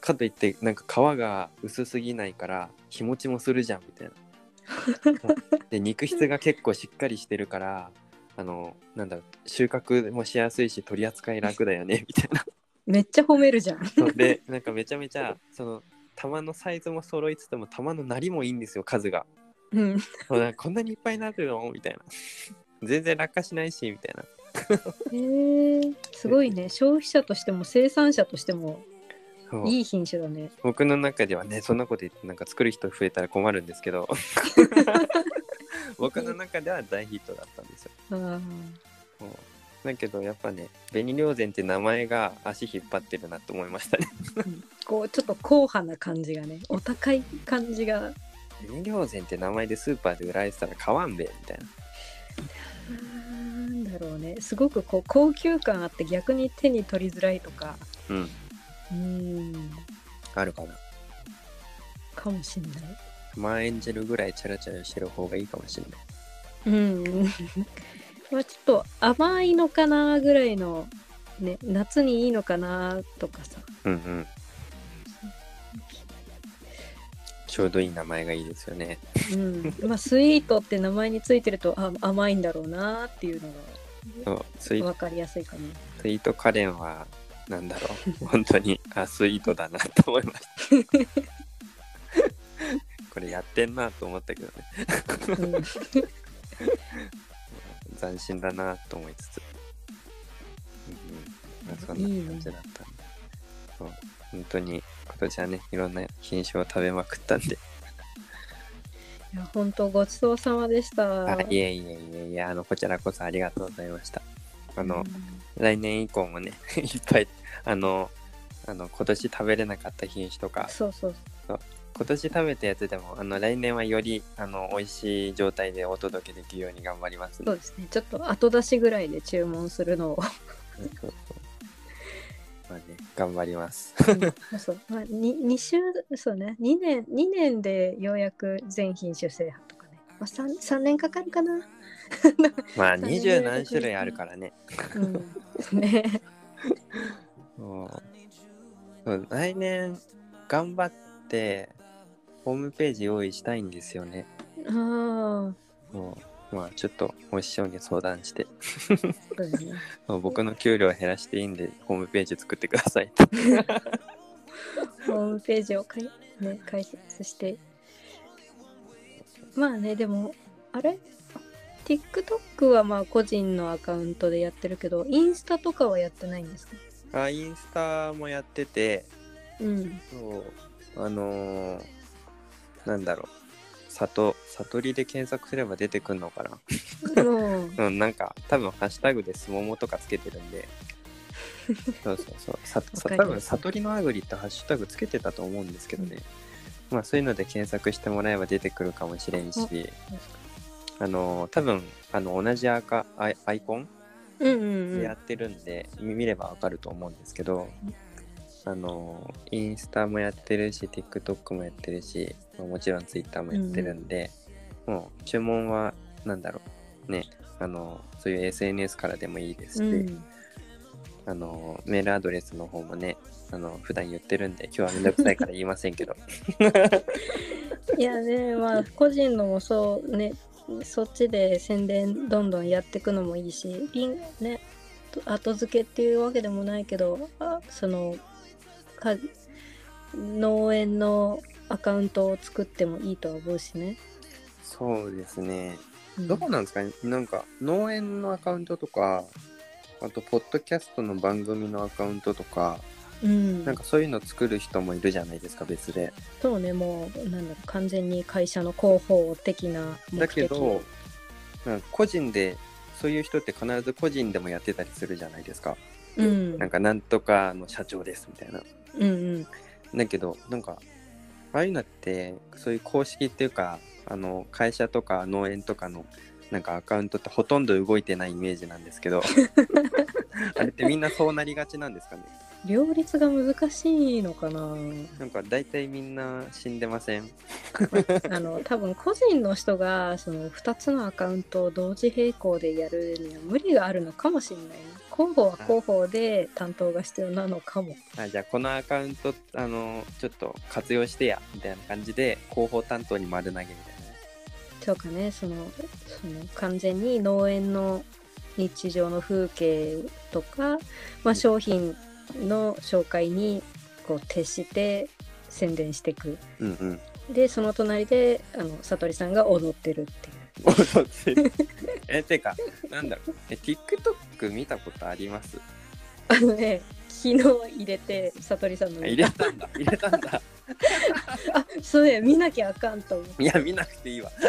かといってなんか皮が薄すぎないから日持ちもするじゃんみたいな。で肉質が結構しっかりしてるからあのなんだろう収穫もしやすいし取り扱い楽だよねみたいな。めっちゃ褒めるじゃん。そうで なんかめちゃめちゃその玉のサイズも揃いつつも玉のなりもいいんですよ数がうん。こんなにいっぱいなってるの？みたいな。全然落下しないしみたいな。へえすごいね。消費者としても生産者としてもいい品種だね。僕の中ではねそんなこと言ってなんか作る人増えたら困るんですけど。僕の中では大ヒットだったんですよ。うだけどやっぱね紅稜膳って名前が足引っ張ってるなと思いましたね。うん。こうちょっと硬派な感じがねお高い感じが紅稜膳って名前でスーパーで売られてたら買わんべみたいな。なんだろうね。すごくこう高級感あって逆に手に取りづらいとか。うん。うん。あるかなかもしんない。マーエンジェルぐらいチャラチャラしてる方がいいかもしれない。うん。まあちょっと甘いのかなぐらいのね夏にいいのかなとかさ。うんうんちょうどいい名前がいいですよね。うん。まあスイートって名前についてるとあ甘いんだろうなっていうのそうスイが分かりやすいかもスイートカレンはなんだろう。本当に。あスイートだなと思いました。これやってんなと思ったけどね。うん。斬新だなと思いつつ、うんうん。まあ、そんな感じだったんで。そう本当に今年はねいろんな品種を食べまくったんで。いや本当ごちそうさまでした。あいえいえいえいえあのこちらこそありがとうございました。あの、来年以降もね いっぱいあのあの今年食べれなかった品種とかそうそう今年食べたやつでもあの来年はよりあの美味しい状態でお届けできるように頑張りますので。そうですね。ちょっと後出しぐらいで注文するのを。そうそうまあね頑張ります。うんそう、まあ、に2週そうね。2年2年でようやく全品種制覇とかね、まあ、3, 3年かかるかな。まあ 二十何種類あるからね。うん。ね。そう来年頑張ってホームページ用意したいんですよね。ああまあちょっとお師匠に相談して。そうね。僕の給料減らしていいんでホームページ作ってくださいホームページをかい、ね、解説して。まあねでもあれ？TikTok はまあ個人のアカウントでやってるけどインスタとかはやってないんですか？あインスタもやってて。うん。そう。あのーなんだろう里悟りで検索すれば出てくるのかな？もううん なんか多分ハッシュタグですももとかつけてるんで。そうそうそう。ささ多分悟りのあぐりってハッシュタグつけてたと思うんですけどね、まあそういうので検索してもらえば出てくるかもしれんし。あのー多分あの同じアカアイアイコンうんうんうん。でやってるんで、見見ればわかると思うんですけど、あのインスタもやってるし TikTok もやってるしまあもちろん Twitter もやってるんで、もう注文はなんだろう。ねあのそういう SNS からでもいいですし、うん。あのメールアドレスの方もねあの普段言ってるんで今日はめんどくさいから言いませんけど。いやねまあ個人のもそうねそっちで宣伝どんどんやっていくのもいいしリンねと後付けっていうわけでもないけどあそのか農園のアカウントを作ってもいいとは思うしね。そうですね。うんどうなんですか？ねなんか農園のアカウントとか、あと、ポッドキャストの番組のアカウントとか、うん、なんかそういうの作る人もいるじゃないですか、別で。そうねもうなんだろう完全に会社の広報的な目だ的けど、なんか個人で、そういう人って必ず個人でもやってたりするじゃないですか。うんなんか、なんとかの社長ですみたいな。うんうん。だけど、なんか、ああいうのって、そういう公式っていうか、あの、会社とか農園とかの、なんかアカウントってほとんど動いてないイメージなんですけど、あれってみんなそうなりがちなんですかね？両立が難しいのかな？なんか大体みんな死んでません？あの多分個人の人がその2つのアカウントを同時並行でやるには無理があるのかもしれない。な広報は広報で担当が必要なのかも。あじゃあこのアカウントあのちょっと活用してやみたいな感じで広報担当に丸投げみたいな。ねそうかね。そのその完全に農園の日常の風景とか、まあ、商品の紹介にこう徹して宣伝していく。うんうん。でその隣であの悟りさんが踊ってるっていう。踊ってる。えてかなんだろう。え TikTok 見たことあります？あのね昨日入れて悟りさんの。あ入れたんだ。入れたんだ。あそうや見なきゃあかんと思っていや見なくていいわ。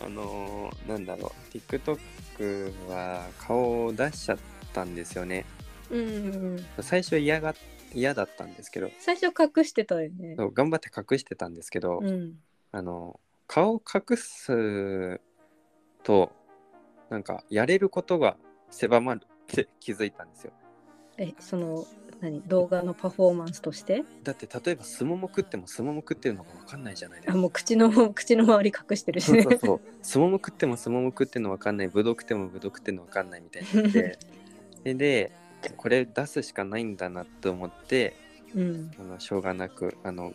あのーなんだろう。TikTok は顔を出しちゃったんですよね。うんうんうん。最初嫌が嫌だったんですけど。最初隠してたよね。そう頑張って隠してたんですけど、うん。あの顔を隠すとなんかやれることが狭まるって気づいたんですよ。えその何動画のパフォーマンスとして？だって例えばすもも食ってもすもも食ってるのが分かんないじゃないですあかもう口の口の周り隠してるしね。そうそうそう。すもも食ってもすもも食ってるの分かんない。ぶどう食ってもぶどう食ってるの分かんないみたいになって ででこれ出すしかないんだなと思ってうん。あのしょうがなくあの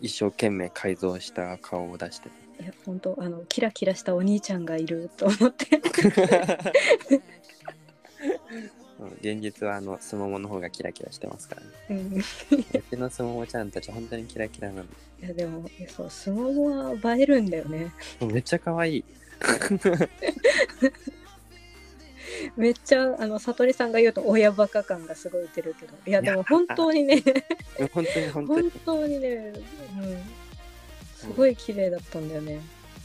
一生懸命改造した顔を出して。いや本当あのキラキラしたお兄ちゃんがいると思って。う ん現実はあのすももの方がキラキラしてますからね。うん。うちのすももちゃんたち本当にキラキラなんで。いやでもそう相撲は映えるんだよね。めっちゃ可愛い めっちゃあの悟りさんが言うと親バカ感がすごい出るけど。いやでも本当にね。本当に本当に。ね、うん、すごい綺麗だったんだよね。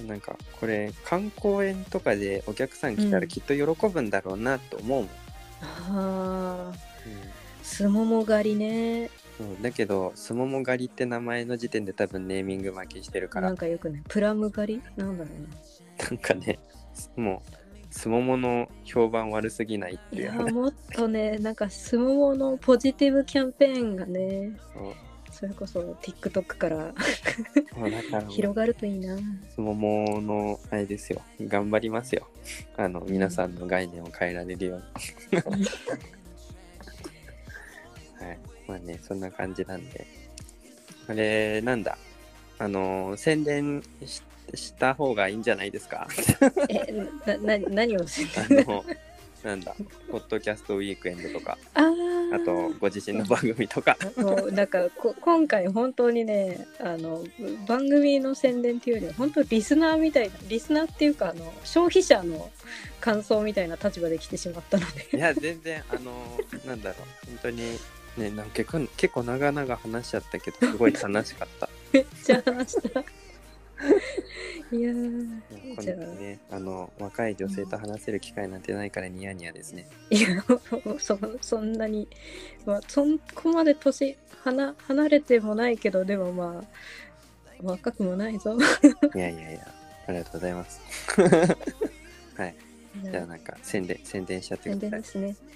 なんかこれ観光園とかでお客さん来たうん。らきっと喜ぶんだろうなと思うもん、ああ、すもも狩りね。うんだけどすもも狩りって名前の時点で多分ネーミング負けしてるから。なんかよくね、プラム狩り？なんだろうね。なんかねもうすももの評判悪すぎないっていう。話もっとね、なんかすもものポジティブキャンペーンがね、それこそ TikTok から広がるといいな。すもものあれですよ。頑張りますよ。あの皆さんの概念を変えられるように。はい。まあねそんな感じなんで。あれなんだ。あの宣伝しした方がいいんじゃないですか？え、な、な、何をする？あのなんだ？ポッドキャストウィークエンドとか。あー。あとご自身の番組とか。もうなんかこ今回本当にねあの番組の宣伝っていうよりは本当リスナーみたいなリスナーっていうかあの消費者の感想みたいな立場で来てしまったので。いや全然あのなんだろう。本当にねなんか結構長々話しちゃったけどすごい楽しかった。めっちゃ話したいやねあ。の若い女性と話せる機会なんてないからニヤニヤですね。いや そそんなに、まあ、そこまで年離離れてもないけどでもまあ若くもないぞ。いやいやいやありがとうございます。はい。じゃあ。なんか宣伝宣伝しちゃって宣ください。伝ですね。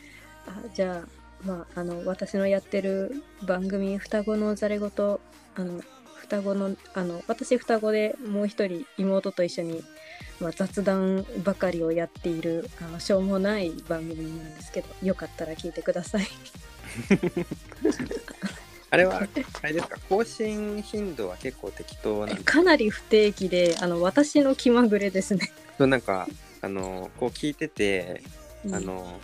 あじゃあ、まあ、あの私のやってる番組「双子のざれ言」あの双子のあの私双子でもう一人妹と一緒に、まあ、雑談ばかりをやっているあのしょうもない番組なんですけどよかったら聞いてください。あれは、あれですか、更新頻度は結構適当なんですか？なり不定期であの私の気まぐれですね。かなんか、あの、こう聞いてて、あの、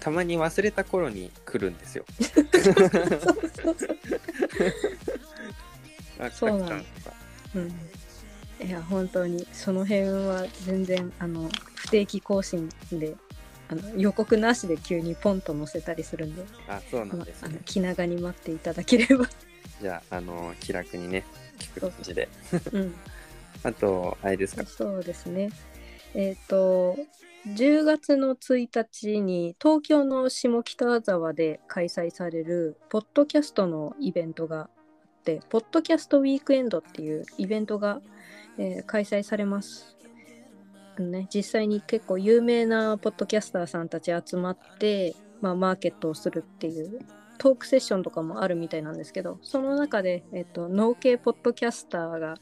たまに忘れた頃に来るんですよ。そうそうそうあそうなの来た来たうん、いや本当にその辺は全然あの不定期更新であの予告なしで急にポンと載せたりするんであ、そうなんですね。気長に待っていただければ、じゃあ、あの、気楽にね、聞く感じで。うん、あと、あれですか？そうですねえっ、と10月の1日に東京の下北沢で開催されるポッドキャストのイベントがあってポッドキャストウィークエンドっていうイベントが、えー開催されます。あのね、実際に結構有名なポッドキャスターさんたち集まって、まあ、マーケットをするっていうトークセッションとかもあるみたいなんですけどその中で、えっと、農系ポッドキャスターが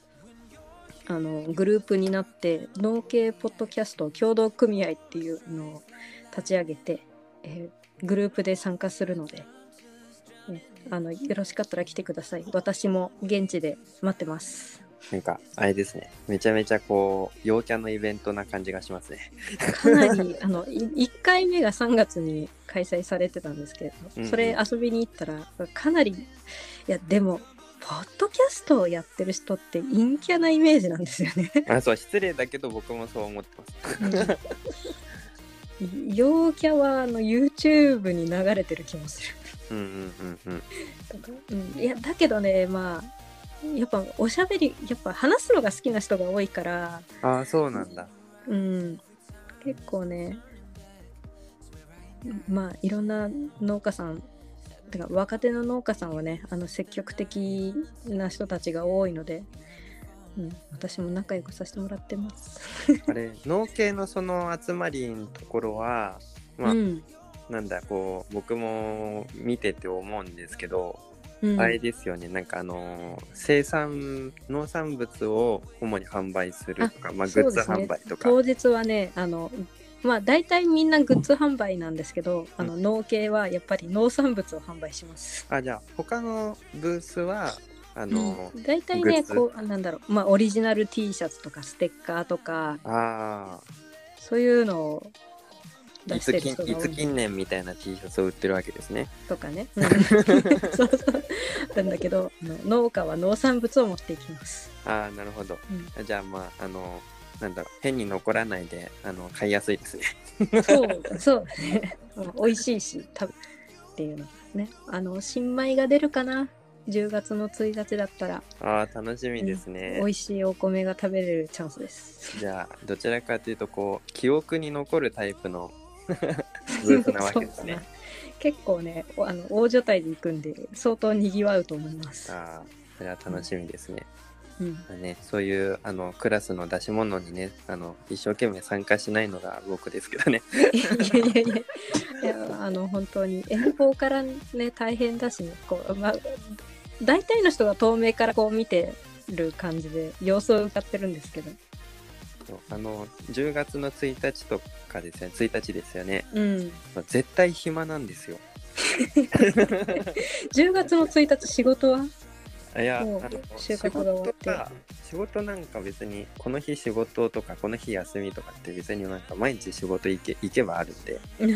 あのグループになって農系ポッドキャスト協同組合っていうのを立ち上げて、えーグループで参加するので、あのよろしかったら来てください私も現地で待ってますなんか、あれですね。めちゃめちゃこう、陽キャのイベントな感じがしますね。かなりあの1回目が3月に開催されてたんですけどそれ遊びに行ったらかなりいやでもポッドキャストをやってる人って陰キャなイメージなんですよね。あ、そう、失礼だけど僕もそう思ってます。うん陽キャはあの YouTube に流れてる気もする。うんうんうんうん。とかうん、いやだけどねまあやっぱおしゃべりやっぱ話すのが好きな人が多いから、ああ、そうなんだ。うん、結構ねまあいろんな農家さんてか若手の農家さんはねあの積極的な人たちが多いので、うん、私も仲良くさせてもらってます。あれ、農系のその集まりのところは、まあ、うんなんだ、こう、僕も見てて思うんですけど、うん、あれですよね、なんかあのー生産、農産物を主に販売するとか、まあ、グッズ販売とか。当日はねあのまあ大体みんなグッズ販売なんですけど、あの農系はやっぱり農産物を販売します。あ、じゃあ、他のブースは、あのーうん、大体ねこうなんだろう。まあオリジナル T シャツとかステッカーとかあそういうのをあ、出してるいつ近人が多いいつ近年みたいな T シャツを売ってるわけですね。とかね、うん そうそうなんだけど農家は農産物を持っていきます。ああ、なるほど。うんじゃあ、まあ、あのーなんだろう、変に残らないで、あの、買いやすいですね。そうそうだね。うん美味しいし、食べっていうのね。あの新米が出るかな？10月の1日だったら、ああ、楽しみですね。美味しいお米が食べれるチャンスです。じゃあ、どちらかというと、こう、記憶に残るタイプの ブースなわけですね。結構ね、おあの大所帯で行くんで、相当賑わうと思います。ああ、それは楽しみですね。うん、まあね、そういうあのクラスの出し物にねあの一生懸命参加しないのが僕ですけどねいやいやいや、いやあの本当に遠方からね大変だし、ね、こうまあ大体の人が遠目からこう見てる感じで様子を伺ってるんですけど、そうあの10月の1日とかですよね1日ですよね。うん、絶対暇なんですよ。10月の1日仕事は？いやあの仕事が仕事なんか別にこの日仕事とかこの日休みとかって別になんか毎日仕事行け行けばあるんで。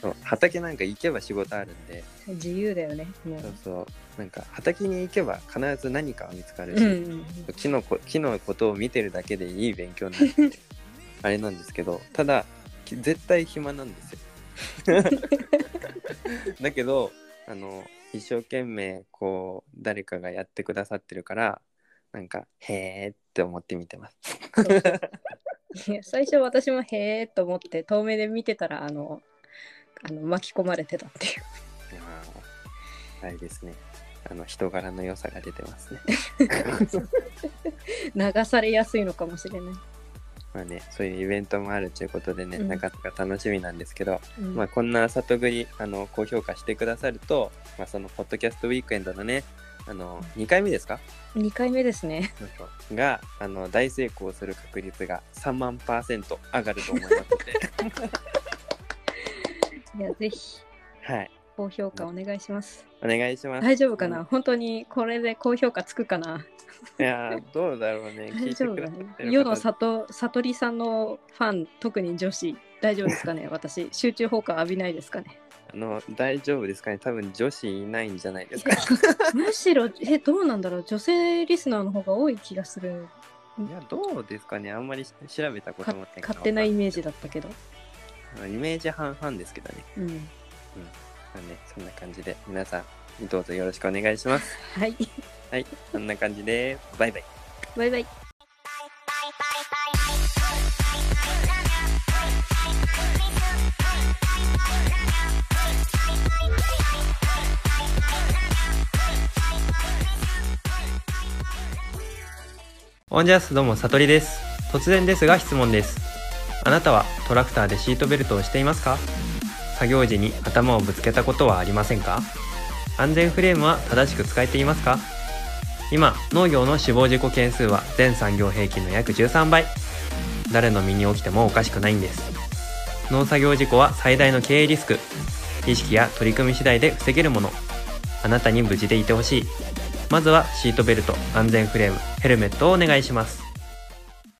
そう畑なんか行けば仕事あるんで。自由だよねもう。そうそう。なんか畑に行けば必ず何かは見つかるし、うんうん木のこ木のことを見てるだけでいい勉強になるんで あれなんですけどただき絶対暇なんですよ。だけどあの一生懸命こう誰かがやってくださってるからなんかへーって思って見てます。最初私もへえと思って遠目で見てたらあのあの巻き込まれてたっていう。いやーあれですね。あの人柄の良さが出てますね。流されやすいのかもしれない、まあねそういうイベントもあるということでね、うんなかなか楽しみなんですけどうんまあ、こんな里食いあの高評価してくださると、まあ、そのポッドキャストウィークエンドのねあの2回目ですか？2回目ですね。があの大成功する確率が3万パーセント上がると思いますので、いやぜひ。はい、高評価お願いします。お願いします。大丈夫かな？本当にこれで高評価つくかな？いやー、どうだろうね。聞 大丈夫だね世の方里悟りさんのファン、特に女子、大丈夫ですかね？私、集中砲火浴びないですかね？あの大丈夫ですかね？多分女子いないんじゃないですか。むしろ、え、どうなんだろう？女性リスナーの方が多い気がする。いや、どうですかね？あんまり調べたことかもない勝手なイメージだったけど。イメージ半々ですけどね。うん。まあね、そんな感じで皆さんどうぞよろしくお願いします。はい。はい、そんな感じでバイバイ。バイバイ。オンジャスどうも、さとりです。突然ですが質問です。あなたはトラクターでシートベルトをしていますか？作業時に頭をぶつけたことはありませんか？安全フレームは正しく使えていますか？今、農業の死亡事故件数は全産業平均の約13倍。誰の身に起きてもおかしくないんです。農作業事故は最大の経営リスク。意識や取り組み次第で防げるもの。あなたに無事でいてほしい。まずはシートベルト、安全フレーム、ヘルメットをお願いします。